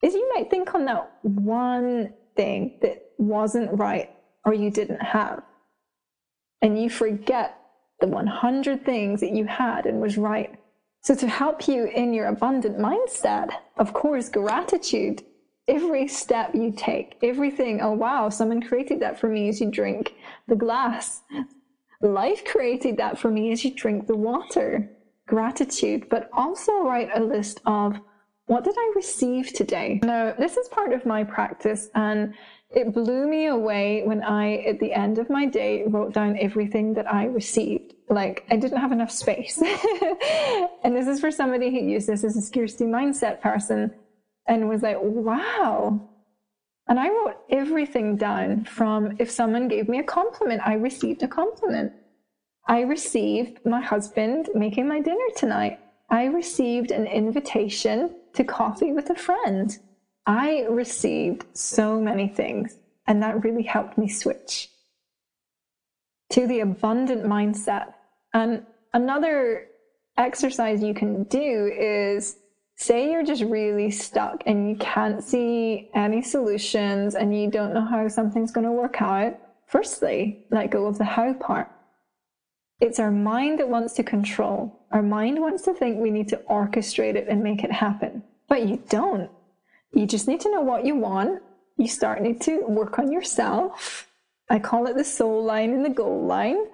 Is you might think on that one thing that wasn't right or you didn't have. And you forget the 100 things that you had and was right. So, to help you in your abundant mindset, of course, gratitude every step you take, everything. Oh, wow, someone created that for me as you drink the glass. Life created that for me as you drink the water. Gratitude, but also write a list of what did I receive today? Now, this is part of my practice, and it blew me away when I, at the end of my day, wrote down everything that I received. Like, I didn't have enough space. and this is for somebody who uses this as a scarcity mindset person and was like, wow. And I wrote everything down from if someone gave me a compliment, I received a compliment. I received my husband making my dinner tonight. I received an invitation to coffee with a friend. I received so many things, and that really helped me switch to the abundant mindset. And another exercise you can do is say you're just really stuck and you can't see any solutions and you don't know how something's going to work out. Firstly, let go of the how part. It's our mind that wants to control. Our mind wants to think we need to orchestrate it and make it happen. But you don't. You just need to know what you want. You start need to work on yourself. I call it the soul line and the goal line.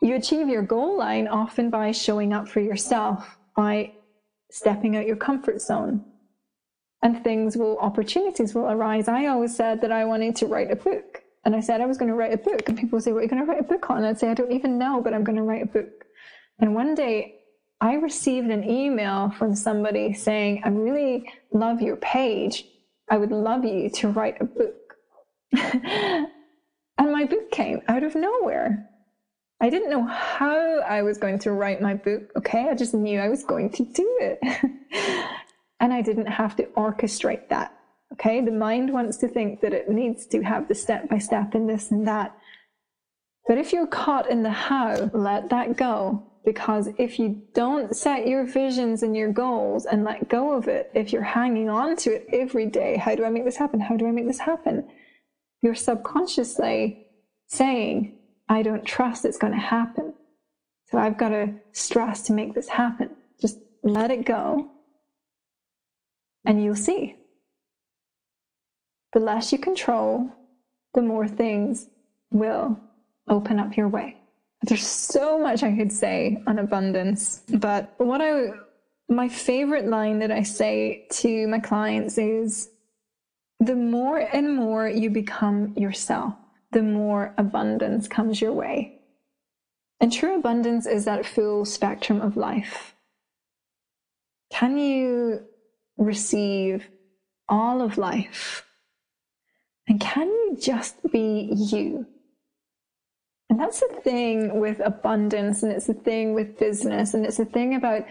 You achieve your goal line often by showing up for yourself, by stepping out your comfort zone. And things will, opportunities will arise. I always said that I wanted to write a book. And I said I was going to write a book. And people say, What are you going to write a book on? And I'd say, I don't even know, but I'm going to write a book. And one day I received an email from somebody saying, I really love your page. I would love you to write a book. and my book came out of nowhere. I didn't know how I was going to write my book. Okay. I just knew I was going to do it. and I didn't have to orchestrate that. Okay. The mind wants to think that it needs to have the step by step and this and that. But if you're caught in the how, let that go. Because if you don't set your visions and your goals and let go of it, if you're hanging on to it every day, how do I make this happen? How do I make this happen? You're subconsciously saying, I don't trust it's going to happen. So I've got to stress to make this happen. Just let it go and you'll see. The less you control, the more things will open up your way. There's so much I could say on abundance, but what I my favorite line that I say to my clients is the more and more you become yourself, the more abundance comes your way. And true abundance is that full spectrum of life. Can you receive all of life? And can you just be you? And that's the thing with abundance, and it's the thing with business, and it's the thing about,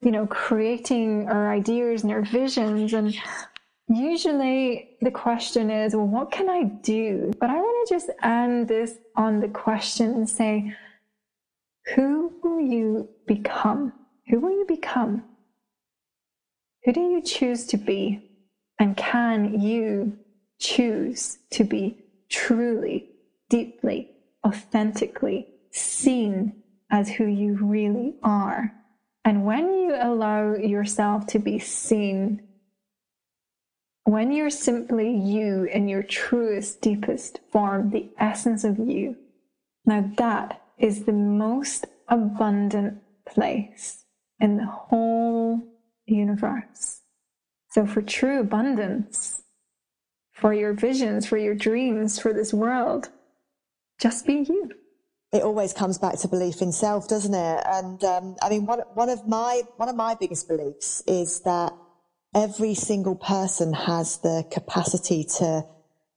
you know, creating our ideas and our visions and Usually the question is, well, what can I do? But I want to just end this on the question and say, who will you become? Who will you become? Who do you choose to be? And can you choose to be truly, deeply, authentically seen as who you really are? And when you allow yourself to be seen when you're simply you in your truest, deepest form, the essence of you, now that is the most abundant place in the whole universe. So, for true abundance, for your visions, for your dreams, for this world, just be you. It always comes back to belief in self, doesn't it? And um, I mean, one one of my one of my biggest beliefs is that every single person has the capacity to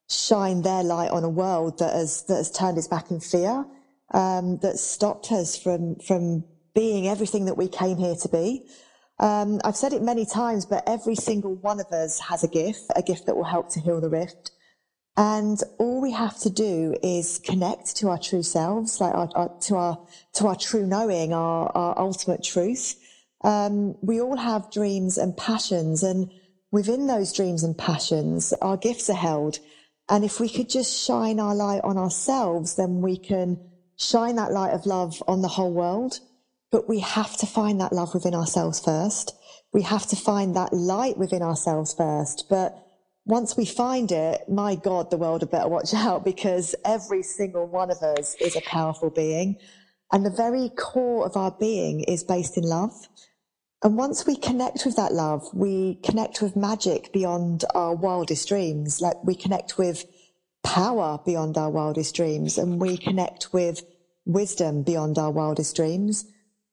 shine their light on a world that has that has turned its back in fear, um, that stopped us from from being everything that we came here to be. Um, I've said it many times, but every single one of us has a gift, a gift that will help to heal the rift. And all we have to do is connect to our true selves, like our, our, to our to our true knowing, our, our ultimate truth, um, we all have dreams and passions, and within those dreams and passions, our gifts are held. And if we could just shine our light on ourselves, then we can shine that light of love on the whole world. But we have to find that love within ourselves first. We have to find that light within ourselves first. But once we find it, my God, the world had better watch out because every single one of us is a powerful being. And the very core of our being is based in love. And once we connect with that love, we connect with magic beyond our wildest dreams. Like we connect with power beyond our wildest dreams and we connect with wisdom beyond our wildest dreams.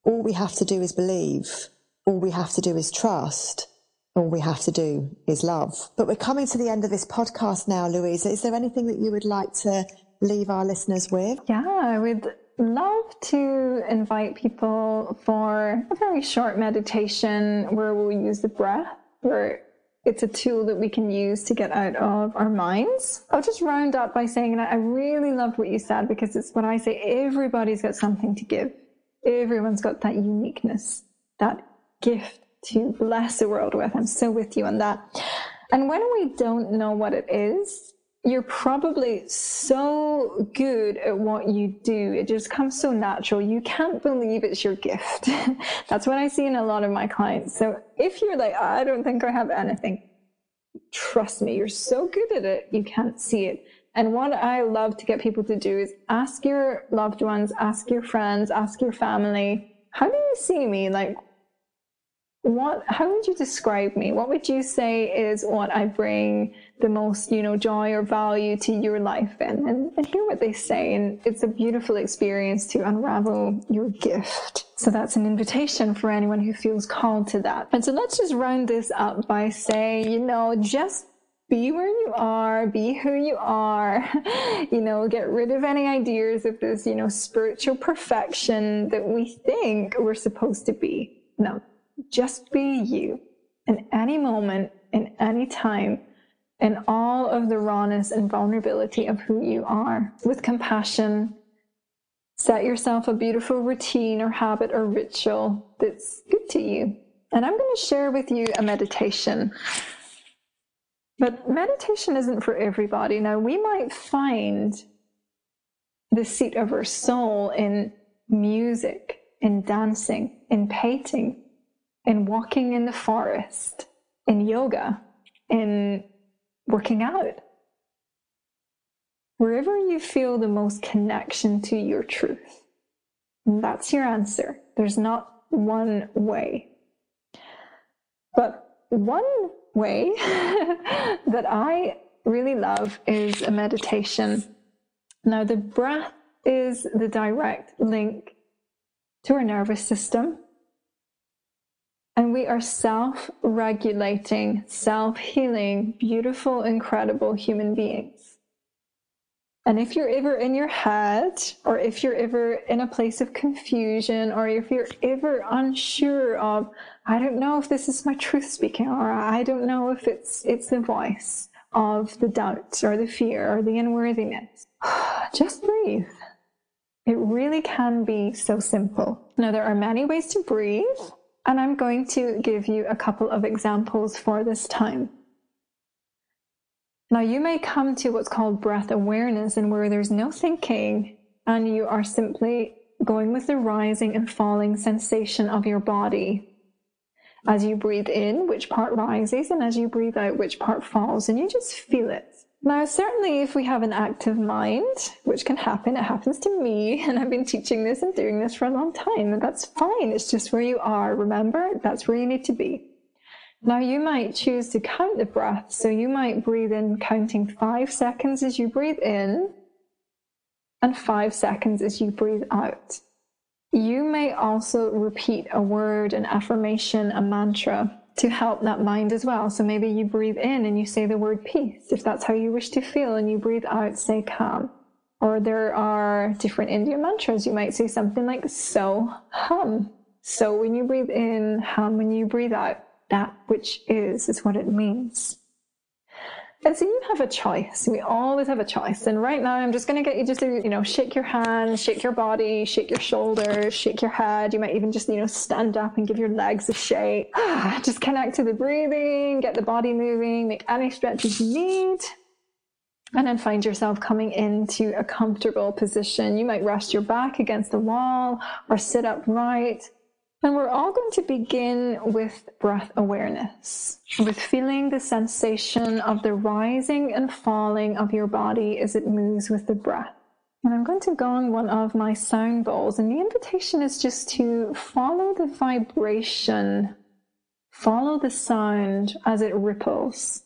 All we have to do is believe. All we have to do is trust. All we have to do is love. But we're coming to the end of this podcast now, Louisa. Is there anything that you would like to leave our listeners with? Yeah, I would love to invite people for a very short meditation where we'll use the breath, where it's a tool that we can use to get out of our minds. I'll just round up by saying that I really love what you said because it's what I say everybody's got something to give. Everyone's got that uniqueness, that gift to bless the world with. I'm so with you on that. And when we don't know what it is, you're probably so good at what you do. It just comes so natural. You can't believe it's your gift. That's what I see in a lot of my clients. So if you're like, I don't think I have anything, trust me, you're so good at it, you can't see it. And what I love to get people to do is ask your loved ones, ask your friends, ask your family, how do you see me? Like, what how would you describe me what would you say is what i bring the most you know joy or value to your life. In and, and hear what they say. And it's a beautiful experience to unravel your gift. So that's an invitation for anyone who feels called to that. And so let's just round this up by saying you know just be where you are, be who you are, you know, get rid of any ideas of this, you know, spiritual perfection that we think we're supposed to be. No, just be you. In any moment, in any time, in all of the rawness and vulnerability of who you are with compassion. Set yourself a beautiful routine or habit or ritual that's good to you. And I'm going to share with you a meditation. But meditation isn't for everybody. Now, we might find the seat of our soul in music, in dancing, in painting, in walking in the forest, in yoga, in working out. Wherever you feel the most connection to your truth, that's your answer. There's not one way. But one way that I really love is a meditation. Now, the breath is the direct link to our nervous system and we are self regulating, self healing, beautiful, incredible human beings. And if you're ever in your head, or if you're ever in a place of confusion, or if you're ever unsure of, I don't know if this is my truth speaking, or I don't know if it's, it's the voice of the doubt or the fear or the unworthiness, just breathe. It really can be so simple. Now, there are many ways to breathe. And I'm going to give you a couple of examples for this time. Now, you may come to what's called breath awareness, and where there's no thinking, and you are simply going with the rising and falling sensation of your body. As you breathe in, which part rises, and as you breathe out, which part falls, and you just feel it. Now, certainly, if we have an active mind, which can happen, it happens to me, and I've been teaching this and doing this for a long time, and that's fine. It's just where you are. Remember, that's where you need to be. Now, you might choose to count the breath, so you might breathe in counting five seconds as you breathe in, and five seconds as you breathe out. You may also repeat a word, an affirmation, a mantra to help that mind as well. So maybe you breathe in and you say the word peace, if that's how you wish to feel, and you breathe out, say calm. Or there are different Indian mantras. You might say something like so hum. So when you breathe in, hum when you breathe out. That which is is what it means. And so you have a choice. We always have a choice. And right now, I'm just going to get you just to, you know, shake your hands, shake your body, shake your shoulders, shake your head. You might even just, you know, stand up and give your legs a shake. just connect to the breathing, get the body moving, make any stretches you need. And then find yourself coming into a comfortable position. You might rest your back against the wall or sit upright. And we're all going to begin with breath awareness, with feeling the sensation of the rising and falling of your body as it moves with the breath. And I'm going to go on one of my sound bowls, and the invitation is just to follow the vibration, follow the sound as it ripples.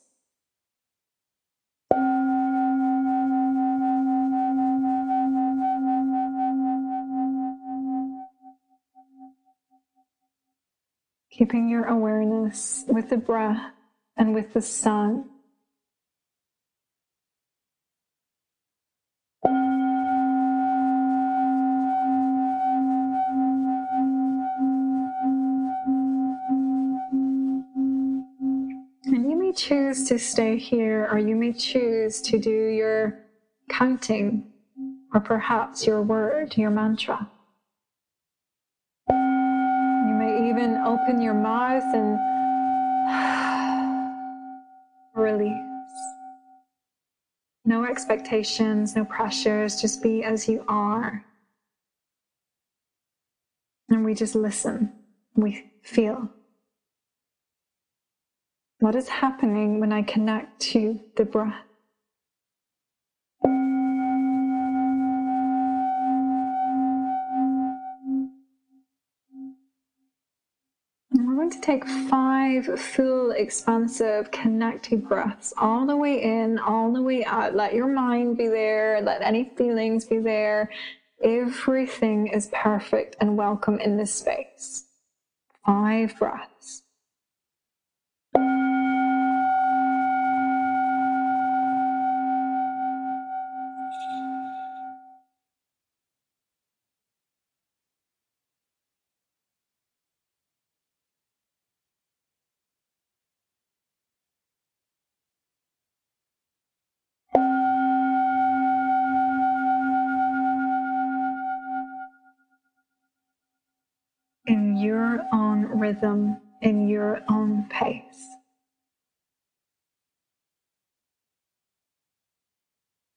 keeping your awareness with the breath and with the sun. And you may choose to stay here, or you may choose to do your counting, or perhaps your word, your mantra. Even open your mouth and release. No expectations, no pressures, just be as you are. And we just listen, we feel. What is happening when I connect to the breath? We're going to take five full, expansive, connected breaths all the way in, all the way out. Let your mind be there, let any feelings be there. Everything is perfect and welcome in this space. Five breaths. Rhythm, in your own pace.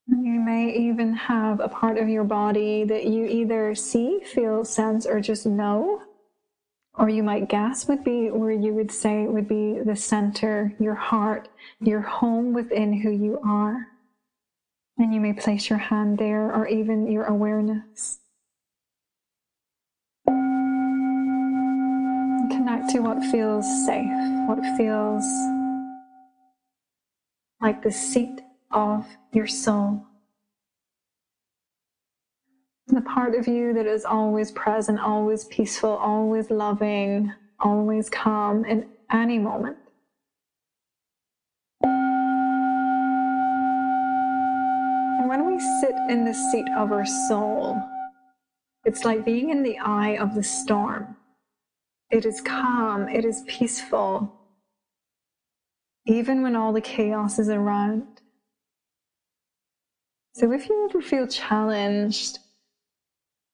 You may even have a part of your body that you either see, feel, sense, or just know. Or you might guess would be where you would say would be the center, your heart, your home within who you are. And you may place your hand there or even your awareness. Connect to what feels safe, what feels like the seat of your soul. The part of you that is always present, always peaceful, always loving, always calm in any moment. And when we sit in the seat of our soul, it's like being in the eye of the storm. It is calm, it is peaceful, even when all the chaos is around. So if you ever feel challenged,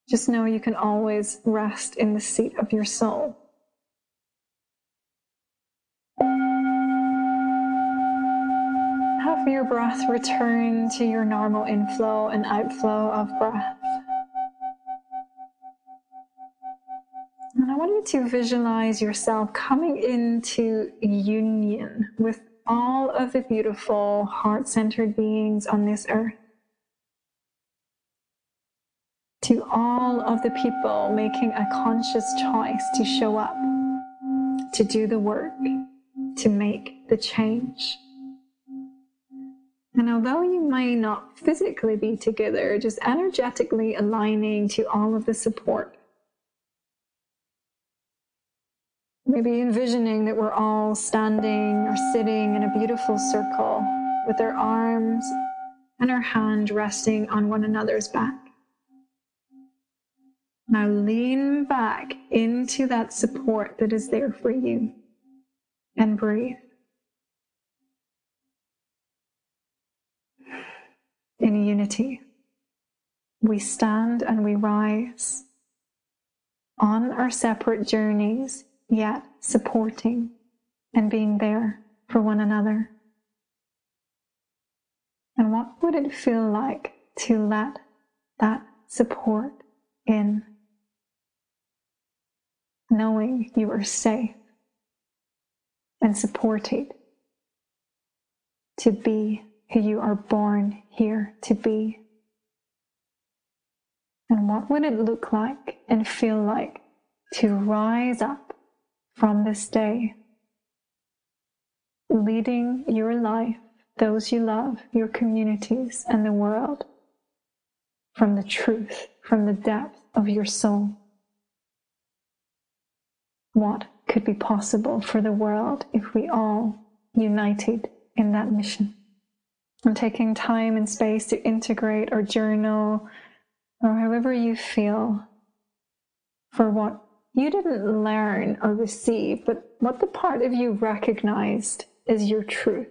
just know you can always rest in the seat of your soul. Have your breath return to your normal inflow and outflow of breath. I want you to visualize yourself coming into union with all of the beautiful heart centered beings on this earth to all of the people making a conscious choice to show up, to do the work, to make the change. And although you may not physically be together, just energetically aligning to all of the support. Maybe envisioning that we're all standing or sitting in a beautiful circle with our arms and our hand resting on one another's back. Now lean back into that support that is there for you and breathe. In unity, we stand and we rise on our separate journeys, yet supporting and being there for one another. And what would it feel like to let that support in? knowing you are safe and supported to be who you are born here to be. And what would it look like and feel like to rise up from this day, leading your life, those you love, your communities, and the world from the truth, from the depth of your soul? what could be possible for the world if we all united in that mission. And taking time and space to integrate or journal or however you feel for what you didn't learn or receive, but what the part of you recognized is your truth.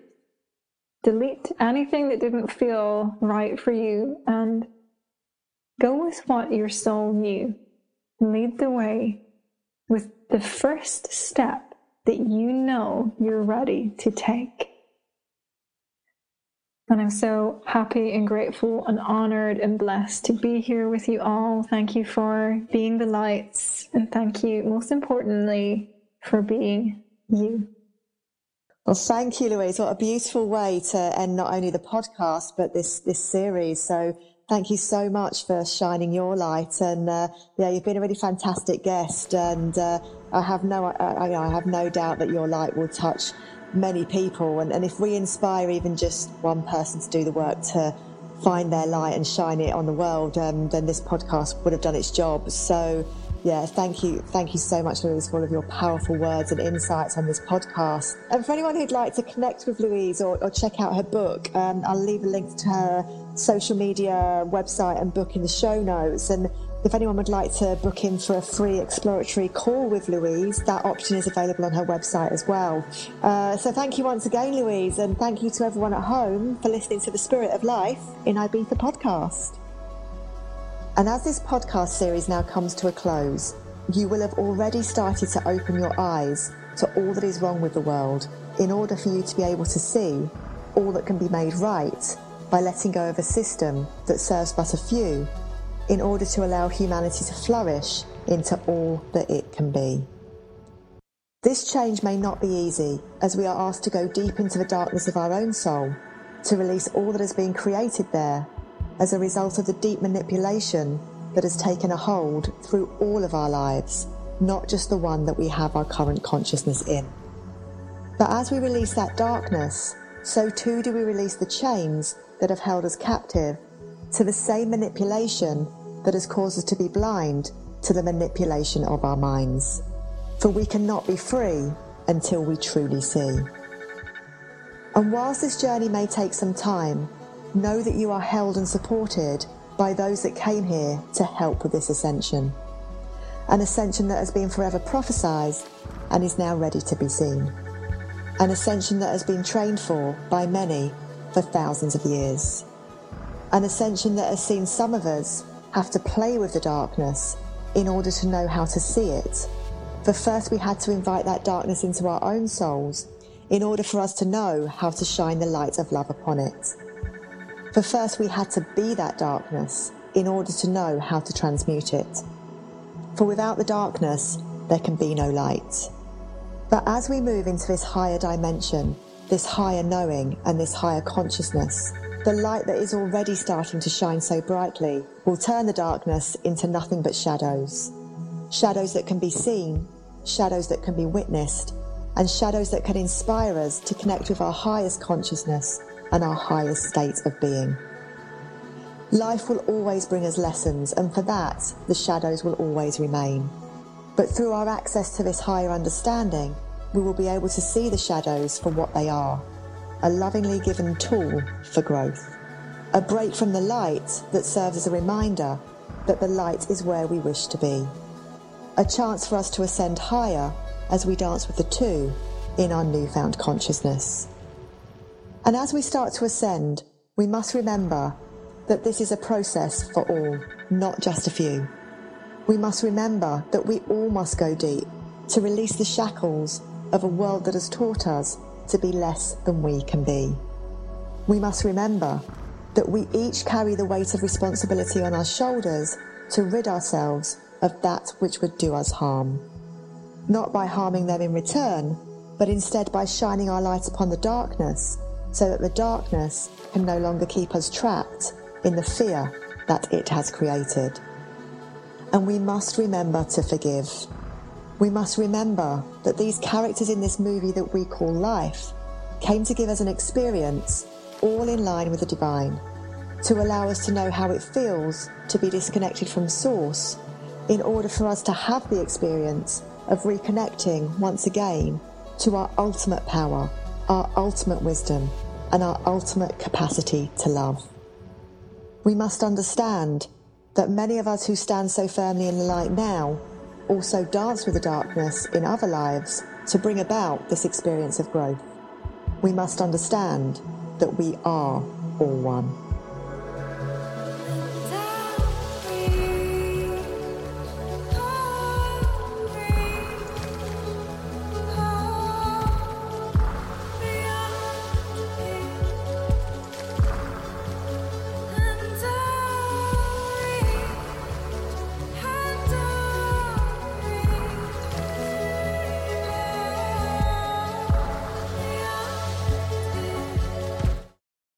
Delete anything that didn't feel right for you and go with what your soul knew. Lead the way with the first step that you know you're ready to take. And I'm so happy and grateful and honored and blessed to be here with you all. Thank you for being the lights. And thank you, most importantly, for being you. Well, thank you, Louise. What a beautiful way to end not only the podcast, but this, this series. So thank you so much for shining your light. And, uh, yeah, you've been a really fantastic guest. And, uh, I have no, I, I have no doubt that your light will touch many people. And, and if we inspire even just one person to do the work to find their light and shine it on the world, um, then this podcast would have done its job. So, yeah, thank you. Thank you so much, Louise, for all of your powerful words and insights on this podcast. And for anyone who'd like to connect with Louise or, or check out her book, um, I'll leave a link to her social media, website, and book in the show notes. And if anyone would like to book in for a free exploratory call with Louise, that option is available on her website as well. Uh, so thank you once again, Louise, and thank you to everyone at home for listening to the Spirit of Life in Ibiza podcast. And as this podcast series now comes to a close, you will have already started to open your eyes to all that is wrong with the world in order for you to be able to see all that can be made right by letting go of a system that serves but a few in order to allow humanity to flourish into all that it can be. This change may not be easy, as we are asked to go deep into the darkness of our own soul, to release all that has been created there as a result of the deep manipulation that has taken a hold through all of our lives, not just the one that we have our current consciousness in. But as we release that darkness, so too do we release the chains that have held us captive to the same manipulation that has caused us to be blind to the manipulation of our minds. For we cannot be free until we truly see. And whilst this journey may take some time, know that you are held and supported by those that came here to help with this ascension. An ascension that has been forever prophesied and is now ready to be seen. An ascension that has been trained for by many for thousands of years an ascension that has seen some of us have to play with the darkness in order to know how to see it. For first, we had to invite that darkness into our own souls in order for us to know how to shine the light of love upon it. For first, we had to be that darkness in order to know how to transmute it. For without the darkness, there can be no light. But as we move into this higher dimension, this higher knowing, and this higher consciousness, the light that is already starting to shine so brightly will turn the darkness into nothing but shadows. Shadows that can be seen, shadows that can be witnessed, and shadows that can inspire us to connect with our highest consciousness and our highest state of being. Life will always bring us lessons, and for that, the shadows will always remain. But through our access to this higher understanding, we will be able to see the shadows for what they are a lovingly given tool for growth. A break from the light that serves as a reminder that the light is where we wish to be. A chance for us to ascend higher as we dance with the two in our newfound consciousness. And as we start to ascend, we must remember that this is a process for all, not just a few. We must remember that we all must go deep to release the shackles of a world that has taught us to be less than we can be. We must remember that we each carry the weight of responsibility on our shoulders to rid ourselves of that which would do us harm. Not by harming them in return, but instead by shining our light upon the darkness so that the darkness can no longer keep us trapped in the fear that it has created. And we must remember to forgive. We must remember that these characters in this movie that we call life came to give us an experience all in line with the divine, to allow us to know how it feels to be disconnected from Source, in order for us to have the experience of reconnecting once again to our ultimate power, our ultimate wisdom, and our ultimate capacity to love. We must understand that many of us who stand so firmly in the light now also dance with the darkness in other lives to bring about this experience of growth. we must understand that we are all one.